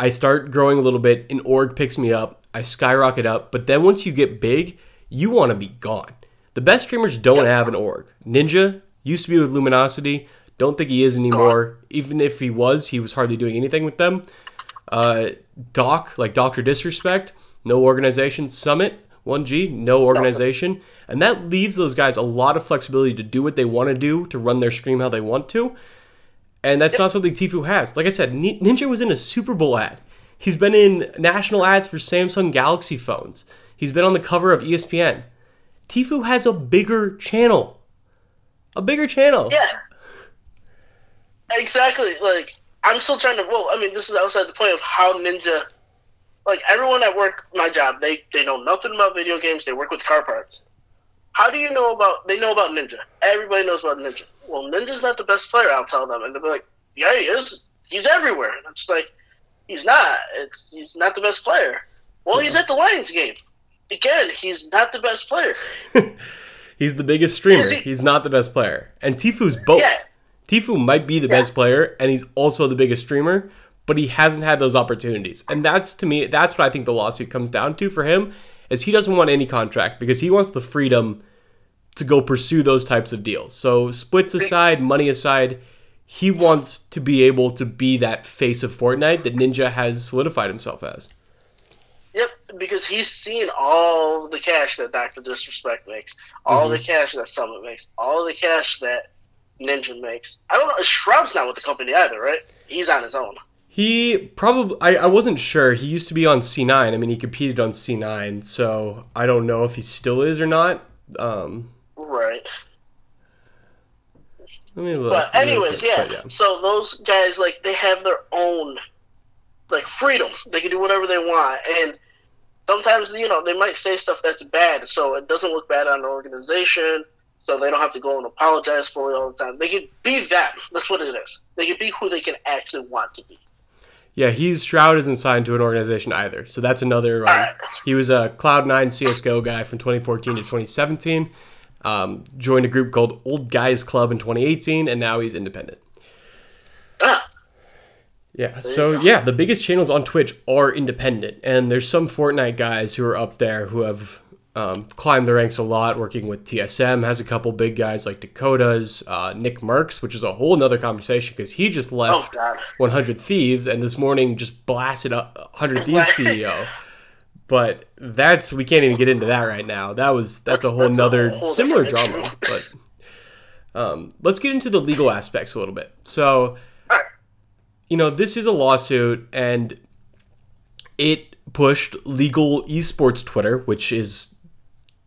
I start growing a little bit, an org picks me up, I skyrocket up, but then once you get big, you want to be gone. The best streamers don't have an org. Ninja used to be with Luminosity, don't think he is anymore. Even if he was, he was hardly doing anything with them. Uh, Doc, like Doctor Disrespect, no organization. Summit, 1G, no organization. And that leaves those guys a lot of flexibility to do what they want to do, to run their stream how they want to. And that's not something Tfue has. Like I said, Ninja was in a Super Bowl ad. He's been in national ads for Samsung Galaxy phones. He's been on the cover of ESPN. Tfue has a bigger channel. A bigger channel. Yeah. Exactly. Like I'm still trying to. Well, I mean, this is outside the point of how Ninja. Like everyone at work, my job, they they know nothing about video games. They work with car parts. How do you know about? They know about Ninja. Everybody knows about Ninja. Well, Ninja's not the best player. I'll tell them, and they'll be like, "Yeah, he is. He's everywhere." And it's like, he's not. It's he's not the best player. Well, he's at the Lions game. Again, he's not the best player. (laughs) He's the biggest streamer. He- He's not the best player. And Tfue's both. Yeah. Tfue might be the Yeah. best player, and he's also the biggest streamer, but he hasn't had those opportunities. And that's to me, that's what I think the lawsuit comes down to for him, is he doesn't want any contract because he wants the freedom to go pursue those types of deals. So splits aside, money aside, he wants to be able to be that face of Fortnite that Ninja has solidified himself as. Yep, because he's seen all the cash that Doctor Disrespect makes, all the cash that Summit makes, all the cash that Ninja makes. I don't know. Shroud's not with the company either, right? He's on his own. He probably, I, I wasn't sure. He used to be on C9. I mean, he competed on C9, so I don't know if he still is or not. Um, Right. Let me look. But anyways, quick, yeah. but So those guys, like, they have their own, like, freedom. They can do whatever they want, and sometimes, you know, they might say stuff that's bad, so it doesn't look bad on the organization. So they don't have to go and apologize for it all the time. They can be them. That's what it is. They can be who they can actually want to be. Yeah, he's Shroud isn't signed to an organization either, so that's another. Um, Alright. He was a Cloud Nine CS:GO guy from 2014 to 2017. Um, joined a group called Old Guys Club in 2018, and now he's independent. Ah, Yeah. So yeah, the biggest channels on Twitch are independent, and there's some Fortnite guys who are up there who have um, climbed the ranks a lot, working with TSM. Has a couple big guys like Dakotaz, uh, Nick Mercs, which is a whole nother conversation because he just oh left god. 100 Thieves, and this morning just blasted up 100 Thieves CEO. (laughs) But that's we can't even get into that right now. That was that's, a whole That's a whole similar drama. But um, let's get into the legal aspects a little bit. So you know, this is a lawsuit and it pushed legal esports Twitter, which is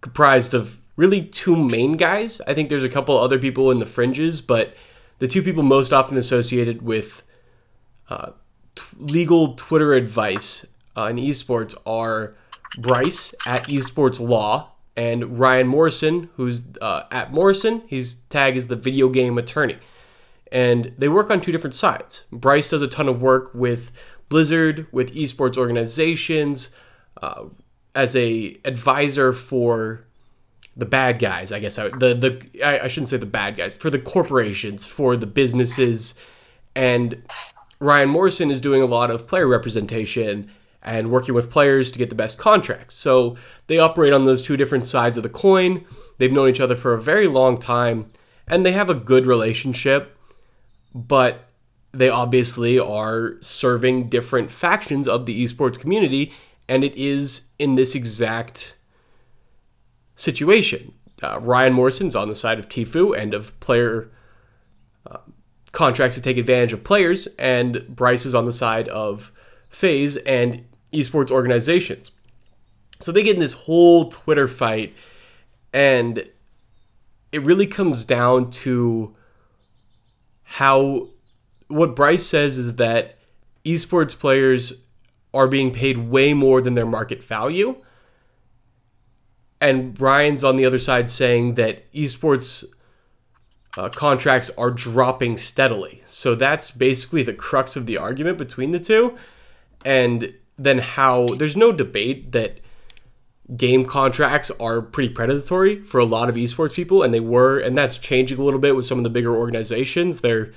comprised of really two main guys. I think there's a couple other people in the fringes, but the two people most often associated with uh, t- legal Twitter advice uh, in esports are Bryce at Esports Law and Ryan Morrison, who's uh, at Morrison. His tag is the video game attorney and they work on two different sides. Bryce does a ton of work with Blizzard, with esports organizations, uh, as a advisor for the bad guys. I guess I, the the I, I shouldn't say the bad guys for the corporations, for the businesses, and Ryan Morrison is doing a lot of player representation and working with players to get the best contracts. So they operate on those two different sides of the coin. They've known each other for a very long time, and they have a good relationship but they obviously are serving different factions of the esports community, and it is in this exact situation. Uh, Ryan Morrison's on the side of Tfue and of player uh, contracts to take advantage of players, and Bryce is on the side of FaZe and esports organizations. So they get in this whole Twitter fight, and it really comes down to how what Bryce says is that esports players are being paid way more than their market value. And Ryan's on the other side saying that esports uh, contracts are dropping steadily. So that's basically the crux of the argument between the two. And then how there's no debate that game contracts are pretty predatory for a lot of esports people, and they were, and that's changing a little bit with some of the bigger organizations. They're,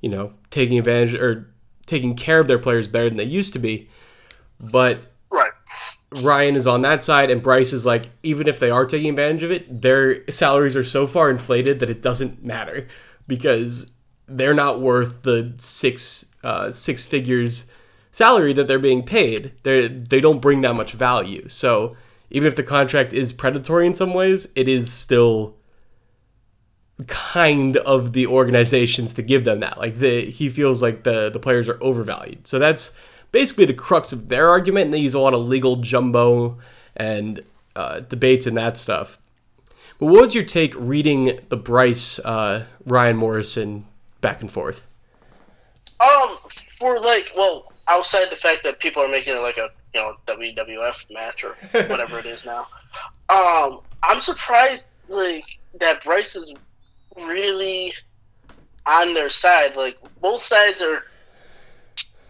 you know, taking advantage or taking care of their players better than they used to be. But Right. Ryan is on that side, and Bryce is like, even if they are taking advantage of it, their salaries are so far inflated that it doesn't matter because they're not worth the six uh, six figures salary that they're being paid. They they don't bring that much value. So even if the contract is predatory in some ways, it is still kind of the organizations to give them that. Like the he feels like the the players are overvalued. So that's basically the crux of their argument, and they use a lot of legal jumbo and uh, debates and that stuff. But what was your take reading the Bryce uh, Ryan Morrison back and forth? Um, for like, well, outside the fact that people are making it like a you know WWF match or (laughs) whatever it is now, um, I'm surprised like that Bryce is really on their side. Like both sides are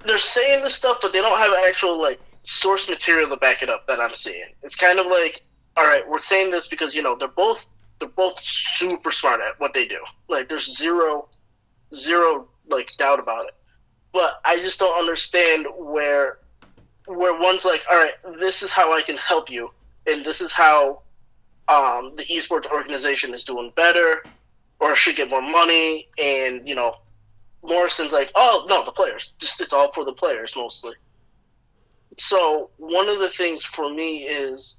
they're saying this stuff, but they don't have actual like source material to back it up that I'm seeing. It's kind of like, all right, we're saying this because you know they're both they're both super smart at what they do. Like there's zero zero like doubt about it. But I just don't understand where where one's like, all right, this is how I can help you, and this is how um, the esports organization is doing better, or should get more money, and you know, Morrison's like, oh no, the players, just it's all for the players mostly. So one of the things for me is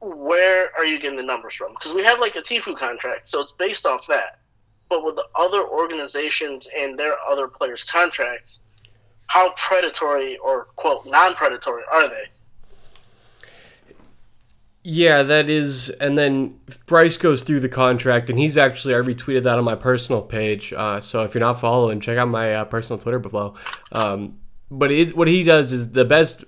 where are you getting the numbers from? Because we have like a Tfue contract, so it's based off that. But with the other organizations and their other players' contracts, how predatory or quote non-predatory are they? Yeah, that is. And then Bryce goes through the contract, and he's actually I retweeted that on my personal page. Uh, so if you're not following, check out my uh, personal Twitter below. Um, but it, what he does is the best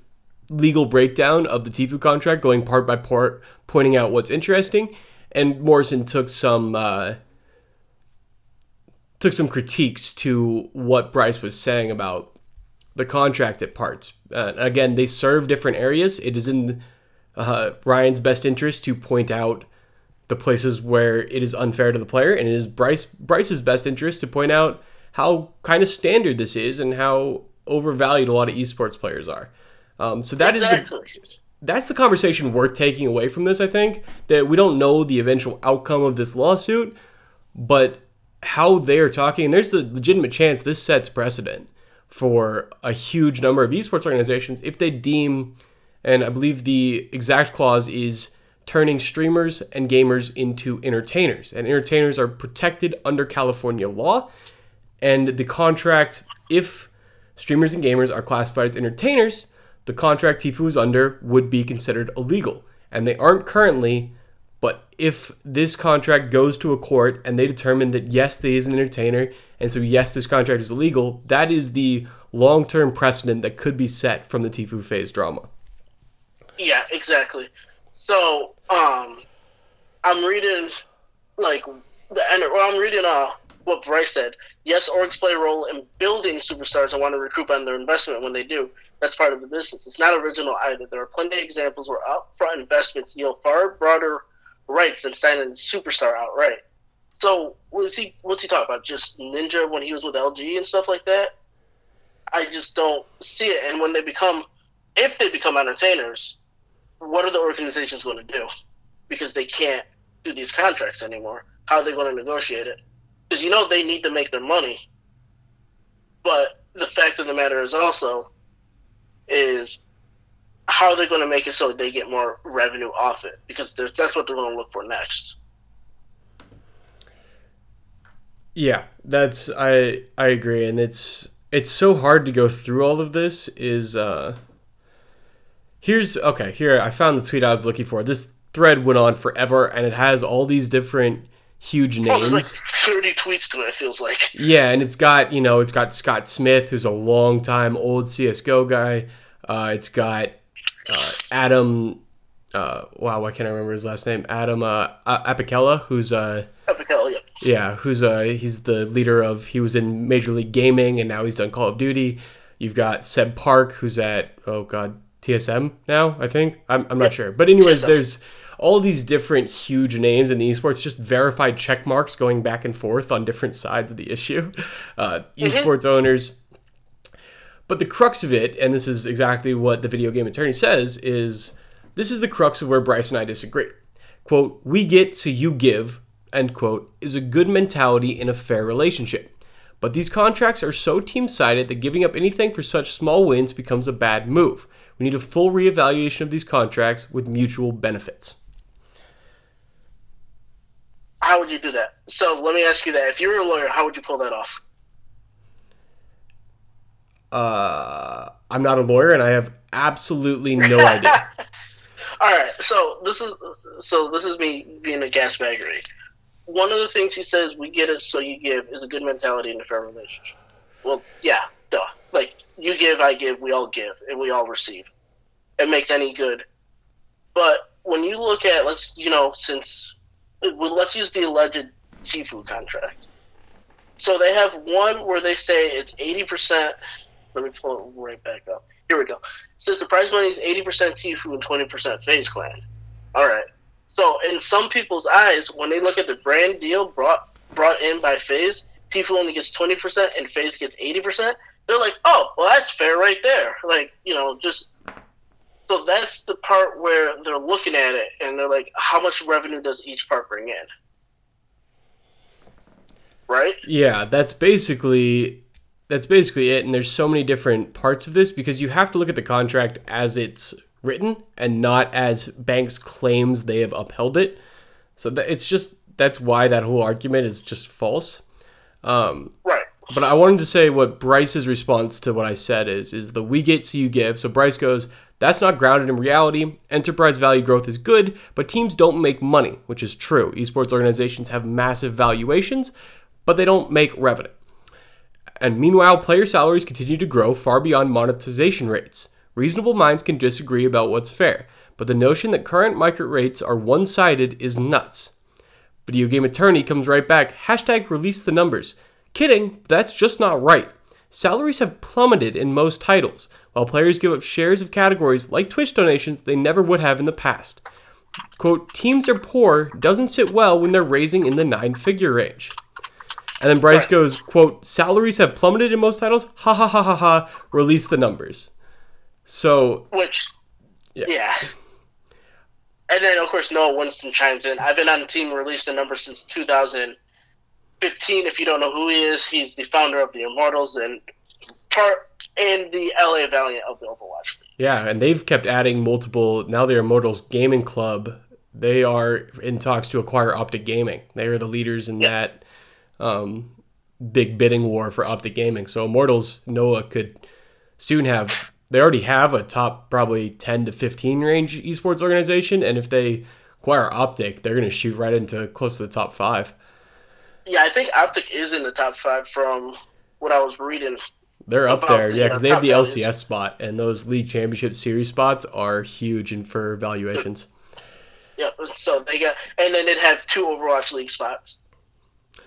legal breakdown of the Tfue contract, going part by part, pointing out what's interesting. And Morrison took some uh, took some critiques to what Bryce was saying about the contract at parts. Uh, again, they serve different areas. It is in uh, Ryan's best interest to point out the places where it is unfair to the player, and it is Bryce Bryce's best interest to point out how kind of standard this is and how overvalued a lot of esports players are. Um, so that is exactly. the that's the conversation worth taking away from this. I think that we don't know the eventual outcome of this lawsuit, but how they are talking, and there's the legitimate chance this sets precedent for a huge number of esports organizations if they deem and I believe the exact clause is turning streamers and gamers into entertainers. And entertainers are protected under California law. And the contract, if streamers and gamers are classified as entertainers, the contract Tfue is under would be considered illegal. And they aren't currently, if this contract goes to a court and they determine that yes, they is an entertainer, and so yes, this contract is illegal, that is the long term precedent that could be set from the Tfue FaZe drama. Yeah, exactly. So, um, I'm reading like the end. Well, I'm reading uh what Bryce said. Yes, orgs play a role in building superstars and want to recoup on their investment when they do. That's part of the business. It's not original either. There are plenty of examples where upfront investments yield far broader rights than signing superstar outright. So, what's he? What's he talking about? Just Ninja when he was with LG and stuff like that. I just don't see it. And when they become, if they become entertainers, what are the organizations going to do? Because they can't do these contracts anymore. How are they going to negotiate it? Because you know they need to make their money. But the fact of the matter is also is how are they going to make it so they get more revenue off it? Because that's what they're going to look for next. Yeah, that's I I agree, and it's it's so hard to go through all of this. Is uh, here's okay here I found the tweet I was looking for. This thread went on forever, and it has all these different huge Oh, names. there's like 30 tweets to it, it feels like. Yeah, and it's got you know it's got Scott Smith, who's a long time old CS:GO guy. Uh, it's got uh, Adam. Uh, wow, why can't I remember his last name? Adam uh, Apicella, who's uh, Epic Hell, yeah. Yeah, who's uh he's the leader of he was in Major League Gaming and now he's done Call of Duty. You've got Seb Park who's at oh god TSM now I think I'm I'm not sure, but anyways, TSM. there's all these different huge names in the esports, just verified check marks going back and forth on different sides of the issue. (laughs) Uh, esports owners. But the crux of it, and this is exactly what the video game attorney says, is this is the crux of where Bryce and I disagree. Quote, we get so you give, end quote, is a good mentality in a fair relationship. But these contracts are so team sided that giving up anything for such small wins becomes a bad move. We need a full reevaluation of these contracts with mutual benefits. How would you do that? So let me ask you that: if you were a lawyer, how would you pull that off? Uh, I'm not a lawyer and I have absolutely no (laughs) idea. All right, so this is so this is me being a gas baggery. One of the things he says, "We get it, so you give," is a good mentality in a fair relationship. Well, yeah, duh. Like you give, I give, we all give, and we all receive. It makes any good. But when you look at let's you know since well, let's use the alleged Tfue contract. So they have one where they say it's eighty percent. Let me pull it right back up. Here we go. Says the prize money is eighty percent Tfue and twenty percent FaZe Clan. All right. So in some people's eyes, when they look at the brand deal brought brought in by FaZe, Tfue only gets twenty percent and FaZe gets eighty percent. They're like, oh, well, that's fair right there. Like, you know, just so that's the part where they're looking at it and they're like, how much revenue does each part bring in? Right? Yeah, that's basically that's basically it and there's so many different parts of this because you have to look at the contract as it's written and not as Banks claims they have upheld it. So that it's just that's why that whole argument is just false. Um, Right. but I wanted to say what Bryce's response to what I said is is the we get so you give. So Bryce goes, that's not grounded in reality. Enterprise value growth is good, but teams don't make money, which is true. Esports organizations have massive valuations, but they don't make revenue. And meanwhile, player salaries continue to grow far beyond monetization rates. Reasonable minds can disagree about what's fair, but the notion that current market rates are one sided is nuts. Video game attorney comes right back, hashtag release the numbers. Kidding, that's just not right. Salaries have plummeted in most titles, while players give up shares of categories like Twitch donations they never would have in the past. Quote, teams are poor doesn't sit well when they're raising in the nine figure range. And then Bryce Right. goes, quote, salaries have plummeted in most titles. Ha ha ha ha ha. Release the numbers. So, Which, Yeah. yeah. And then, of course, Noah Whinston chimes in. I've been on the team released the number since 2015. If you don't know who he is, he's the founder of the Immortals and part and the LA Valiant of the Overwatch League. yeah, and they've kept adding multiple. Now they're Immortals Gaming Club. They are in talks to acquire Optic Gaming. They are the leaders in that um, big bidding war for Optic Gaming. So Immortals Noah could soon have. They already have a top probably 10 to 15 range esports organization, and if they acquire Optic, they're going to shoot right into close to the top five. Yeah, I think Optic is in the top five from what I was reading. They're up there, the, yeah, uh, because they have the. LCS spot, and those league championship series spots are huge and for valuations. Yeah, so they got, and then they'd have two Overwatch League spots.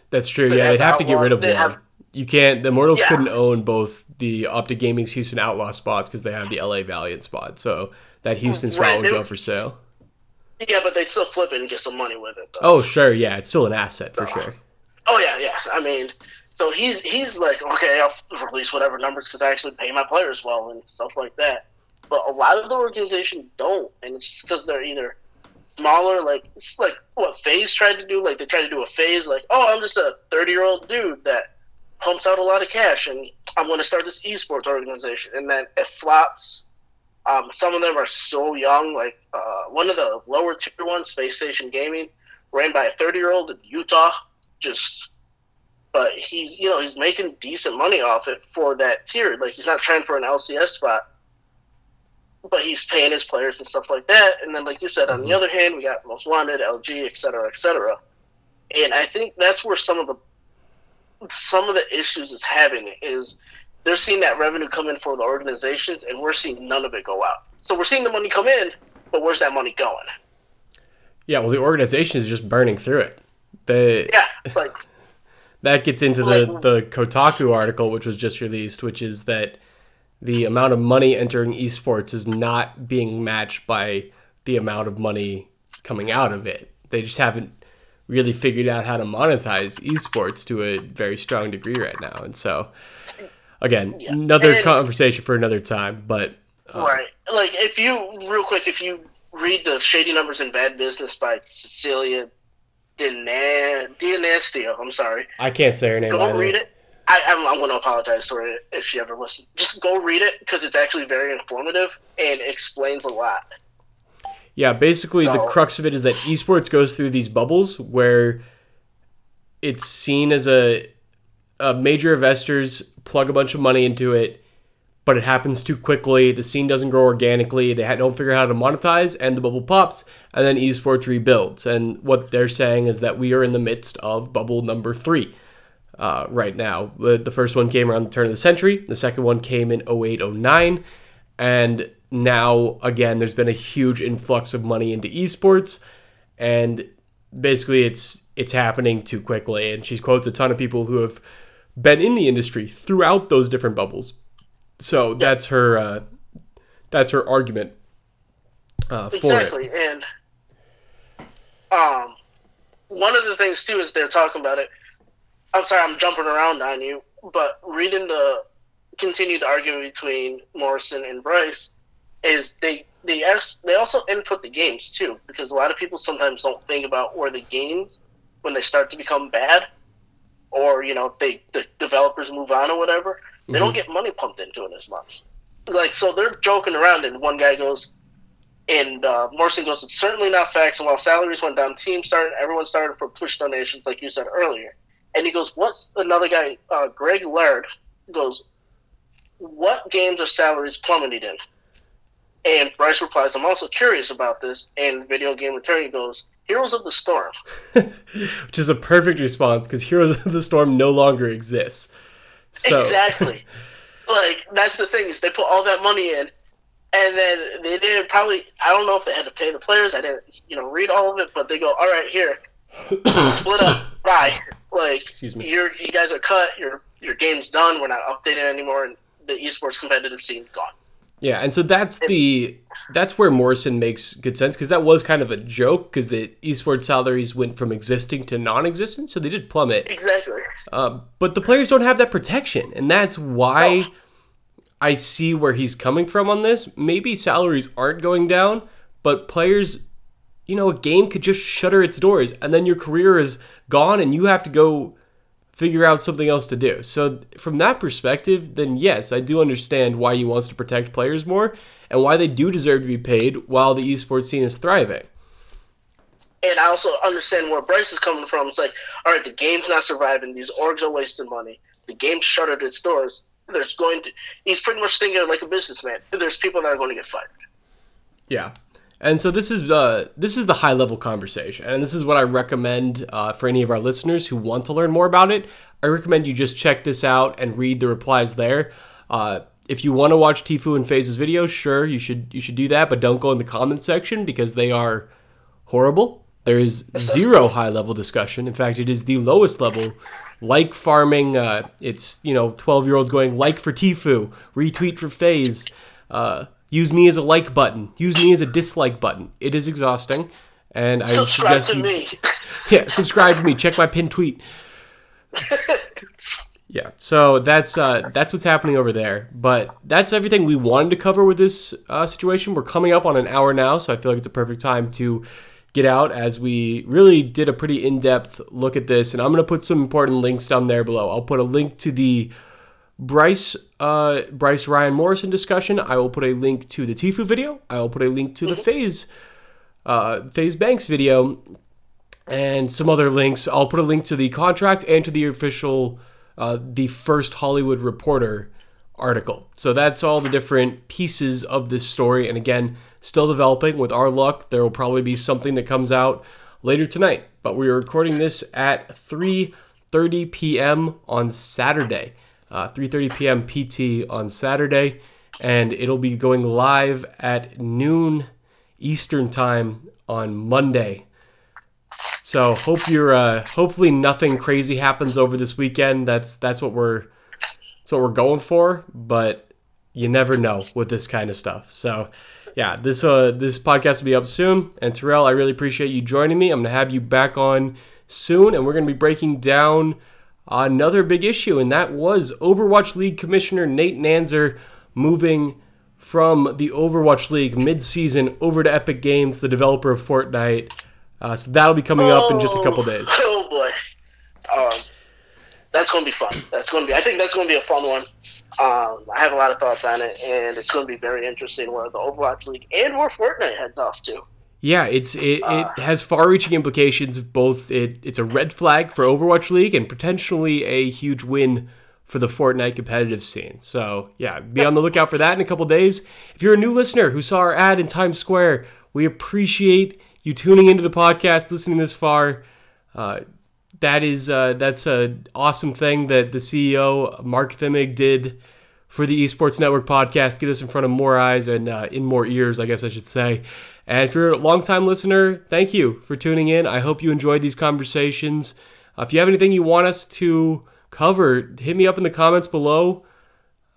That's true. They Yeah, they'd have to get rid of one. have- you can't. The Immortals Yeah. couldn't own both the Optic Gaming's Houston Outlaw spots because they have the LA Valiant spot. So that Houston spot Right, would go for sale. Yeah, but they'd still flip it and get some money with it. Though. Oh, sure. Yeah, it's still an asset for sure. Oh yeah, yeah. I mean, so he's he's like, okay, I'll release whatever numbers because I actually pay my players well and stuff like that. But a lot of the organizations don't, and it's because they're either smaller, like it's like what FaZe tried to do. Like they tried to do a FaZe, like, oh, I'm just a 30 year old dude that pumps out a lot of cash, and I'm going to start this esports organization, and then it flops. Um, some of them are so young, like uh, one of the lower tier ones, Space Station Gaming, ran by a 30 year old in Utah. Just, but he's you know he's making decent money off it for that tier. Like he's not trying for an LCS spot, but he's paying his players and stuff like that. And then, like you said, on the mm-hmm. other hand, we got Most Wanted, LG, et cetera, et cetera. And I think that's where some of the some of the issues is having is they're seeing that revenue come in for the organizations, and we're seeing none of it go out. So we're seeing the money come in, but where's that money going? Yeah, well, the organization is just burning through it. They, Yeah. Like (laughs) that gets into the the Kotaku article, which was just released, which is that the amount of money entering esports is not being matched by the amount of money coming out of it. They just haven't really figured out how to monetize esports to a very strong degree right now. And so, again, Yeah. another And- conversation for another time. But uh, right, like if you real quick, if you read the Shady Numbers in Bad Business by Cecilia Dina- Dianastio, I'm sorry. I can't say her name. Go either. read it. I, I'm, I'm going to apologize to her if she ever listens. Just go read it because it's actually very informative and explains a lot. Yeah, basically the crux of it is that esports goes through these bubbles where it's seen as a, a major investors plug a bunch of money into it, but it happens too quickly. The scene doesn't grow organically. They don't figure out how to monetize, and the bubble pops, and then esports rebuilds. And what they're saying is that we are in the midst of bubble number three uh, right now. The first one came around the turn of the century. The second one came in 08, 09. And now, again, there's been a huge influx of money into esports. And basically, it's it's happening too quickly. And she quotes a ton of people who have been in the industry throughout those different bubbles. So that's her uh, that's her argument uh, for it. Exactly, and um, one of the things too is they're talking about it. I'm sorry, I'm jumping around on you, but reading the continued argument between Morrison and Bryce is they they ask, they also input the games too because a lot of people sometimes don't think about where the games when they start to become bad or you know if they the developers move on or whatever they don't get money pumped into it as much like so they're joking around and one guy goes and uh, Morrison goes, it's certainly not facts. And while salaries went down, teams started, everyone started for push donations, like you said earlier. And he goes, what's another guy, uh, Greg Laird, goes, what games are salaries plummeted in? And Bryce replies, I'm also curious about this. And Video Game Attorney goes, Heroes of the Storm. (laughs) Which is a perfect response because Heroes of the Storm no longer exists. So, Exactly. (laughs) like that's the thing is they put all that money in, and then they didn't probably. I don't know if they had to pay the players. I didn't, you know, read all of it. But they go, all right, here, (coughs) split up, bye. Like Excuse me. you're you guys are cut. Your your game's done. We're not updating anymore, and the esports competitive scene gone. Yeah, and so that's the that's where Morrison makes good sense because that was kind of a joke because the esports salaries went from existing to non-existent, so they did plummet. Exactly. Uh, but the players don't have that protection, and that's why I see where he's coming from on this. Maybe salaries aren't going down, but players, you know, a game could just shutter its doors, and then your career is gone, and you have to go figure out something else to do. So from that perspective, then yes, I do understand why he wants to protect players more and why they do deserve to be paid while the esports scene is thriving. And I also understand where Bryce is coming from. It's like, all right, the game's not surviving. These orgs are wasting money. The game shuttered its doors. There's going to. He's pretty much thinking like a businessman. There's people that are going to get fired. Yeah. And so this is uh, this is the high level conversation, and this is what I recommend uh, for any of our listeners who want to learn more about it. I recommend you just check this out and read the replies there. Uh, if you want to watch Tfue and FaZe's videos, sure you should you should do that, but don't go in the comments section because they are horrible. There is zero (laughs) high level discussion. In fact, it is the lowest level. Like farming, uh, it's you know twelve year olds going like for Tfue, retweet for FaZe. Uh, use me as a like button. Use me as a dislike button. It is exhausting, and I Subscribe suggest to you me. (laughs) yeah subscribe to me. Check my pinned tweet. (laughs) Yeah, so that's uh, that's what's happening over there. But that's everything we wanted to cover with this uh, situation. We're coming up on an hour now, so I feel like it's a perfect time to get out as we really did a pretty in-depth look at this. And I'm gonna put some important links down there below. I'll put a link to the Bryce uh, Bryce Ryan Morrison discussion. I will put a link to the Tfue video. I will put a link to the FaZe uh, FaZe Banks video and some other links. I'll put a link to the contract and to the official, uh, the first Hollywood Reporter article. So that's all the different pieces of this story. And again, still developing. With our luck, there will probably be something that comes out later tonight. But we are recording this at 3:30 p.m. on Saturday. Uh, 3:30 p.m. PT on Saturday, and it'll be going live at noon Eastern time on Monday. So hope you're. Uh, hopefully nothing crazy happens over this weekend. That's that's what we're that's what we're going for. But you never know with this kind of stuff. So yeah, this uh this podcast will be up soon. And Terrell, I really appreciate you joining me. I'm gonna have you back on soon, and we're gonna be breaking down another big issue, and that was Overwatch League Commissioner Nate Nanzer moving from the Overwatch League mid-season over to Epic Games, the developer of Fortnite. Uh, so that'll be coming up in just a couple days. (laughs) Oh boy, um, that's gonna be fun. That's gonna be. I think that's gonna be a fun one. Um, I have a lot of thoughts on it, and it's gonna be very interesting where the Overwatch League and where Fortnite heads off to. Yeah, it's it, it has far-reaching implications. Both it it's a red flag for Overwatch League and potentially a huge win for the Fortnite competitive scene. So yeah, be on the lookout for that in a couple days. If you're a new listener who saw our ad in Times Square, we appreciate you tuning into the podcast, listening this far. Uh, that is uh, that's an awesome thing that the CEO Mark Thimmig did for the Esports Network podcast, get us in front of more eyes and uh, in more ears, I guess I should say. And if you're a longtime listener, thank you for tuning in. I hope you enjoyed these conversations. Uh, if you have anything you want us to cover, hit me up in the comments below.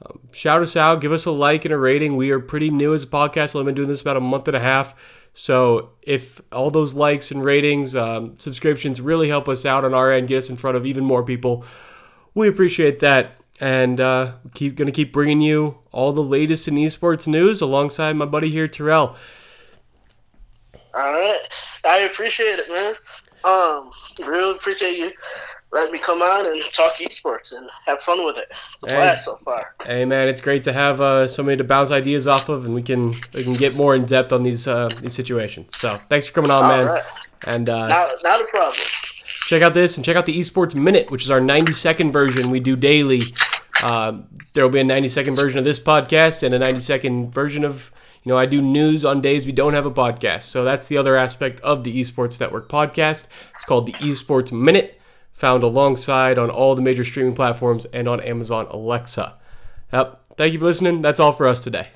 Um, shout us out, give us a like and a rating. We are pretty new as a podcast. I've been doing this about a month and a half. So if all those likes and ratings, um, subscriptions really help us out on our end, get us in front of even more people, we appreciate that. And uh, keep gonna keep bringing you all the latest in esports news alongside my buddy here, Terrell. All right, I appreciate it, man. Um, really appreciate you letting me come on and talk esports and have fun with it. It's Hey. blast so far. Hey man, it's great to have uh, somebody to bounce ideas off of, and we can we can get more in depth on these uh, these situations. So thanks for coming on, All man. right. And uh, Not, not a problem. Check out this and check out the esports minute which is our 90 second version we do daily. Um, there will be a 90 second version of this podcast and a 90 second version of you know i do news on days we don't have a podcast. So that's the other aspect of the esports network podcast. It's called the esports minute found alongside on all the major streaming platforms and on amazon alexa. Yep. Thank you for listening. That's all for us today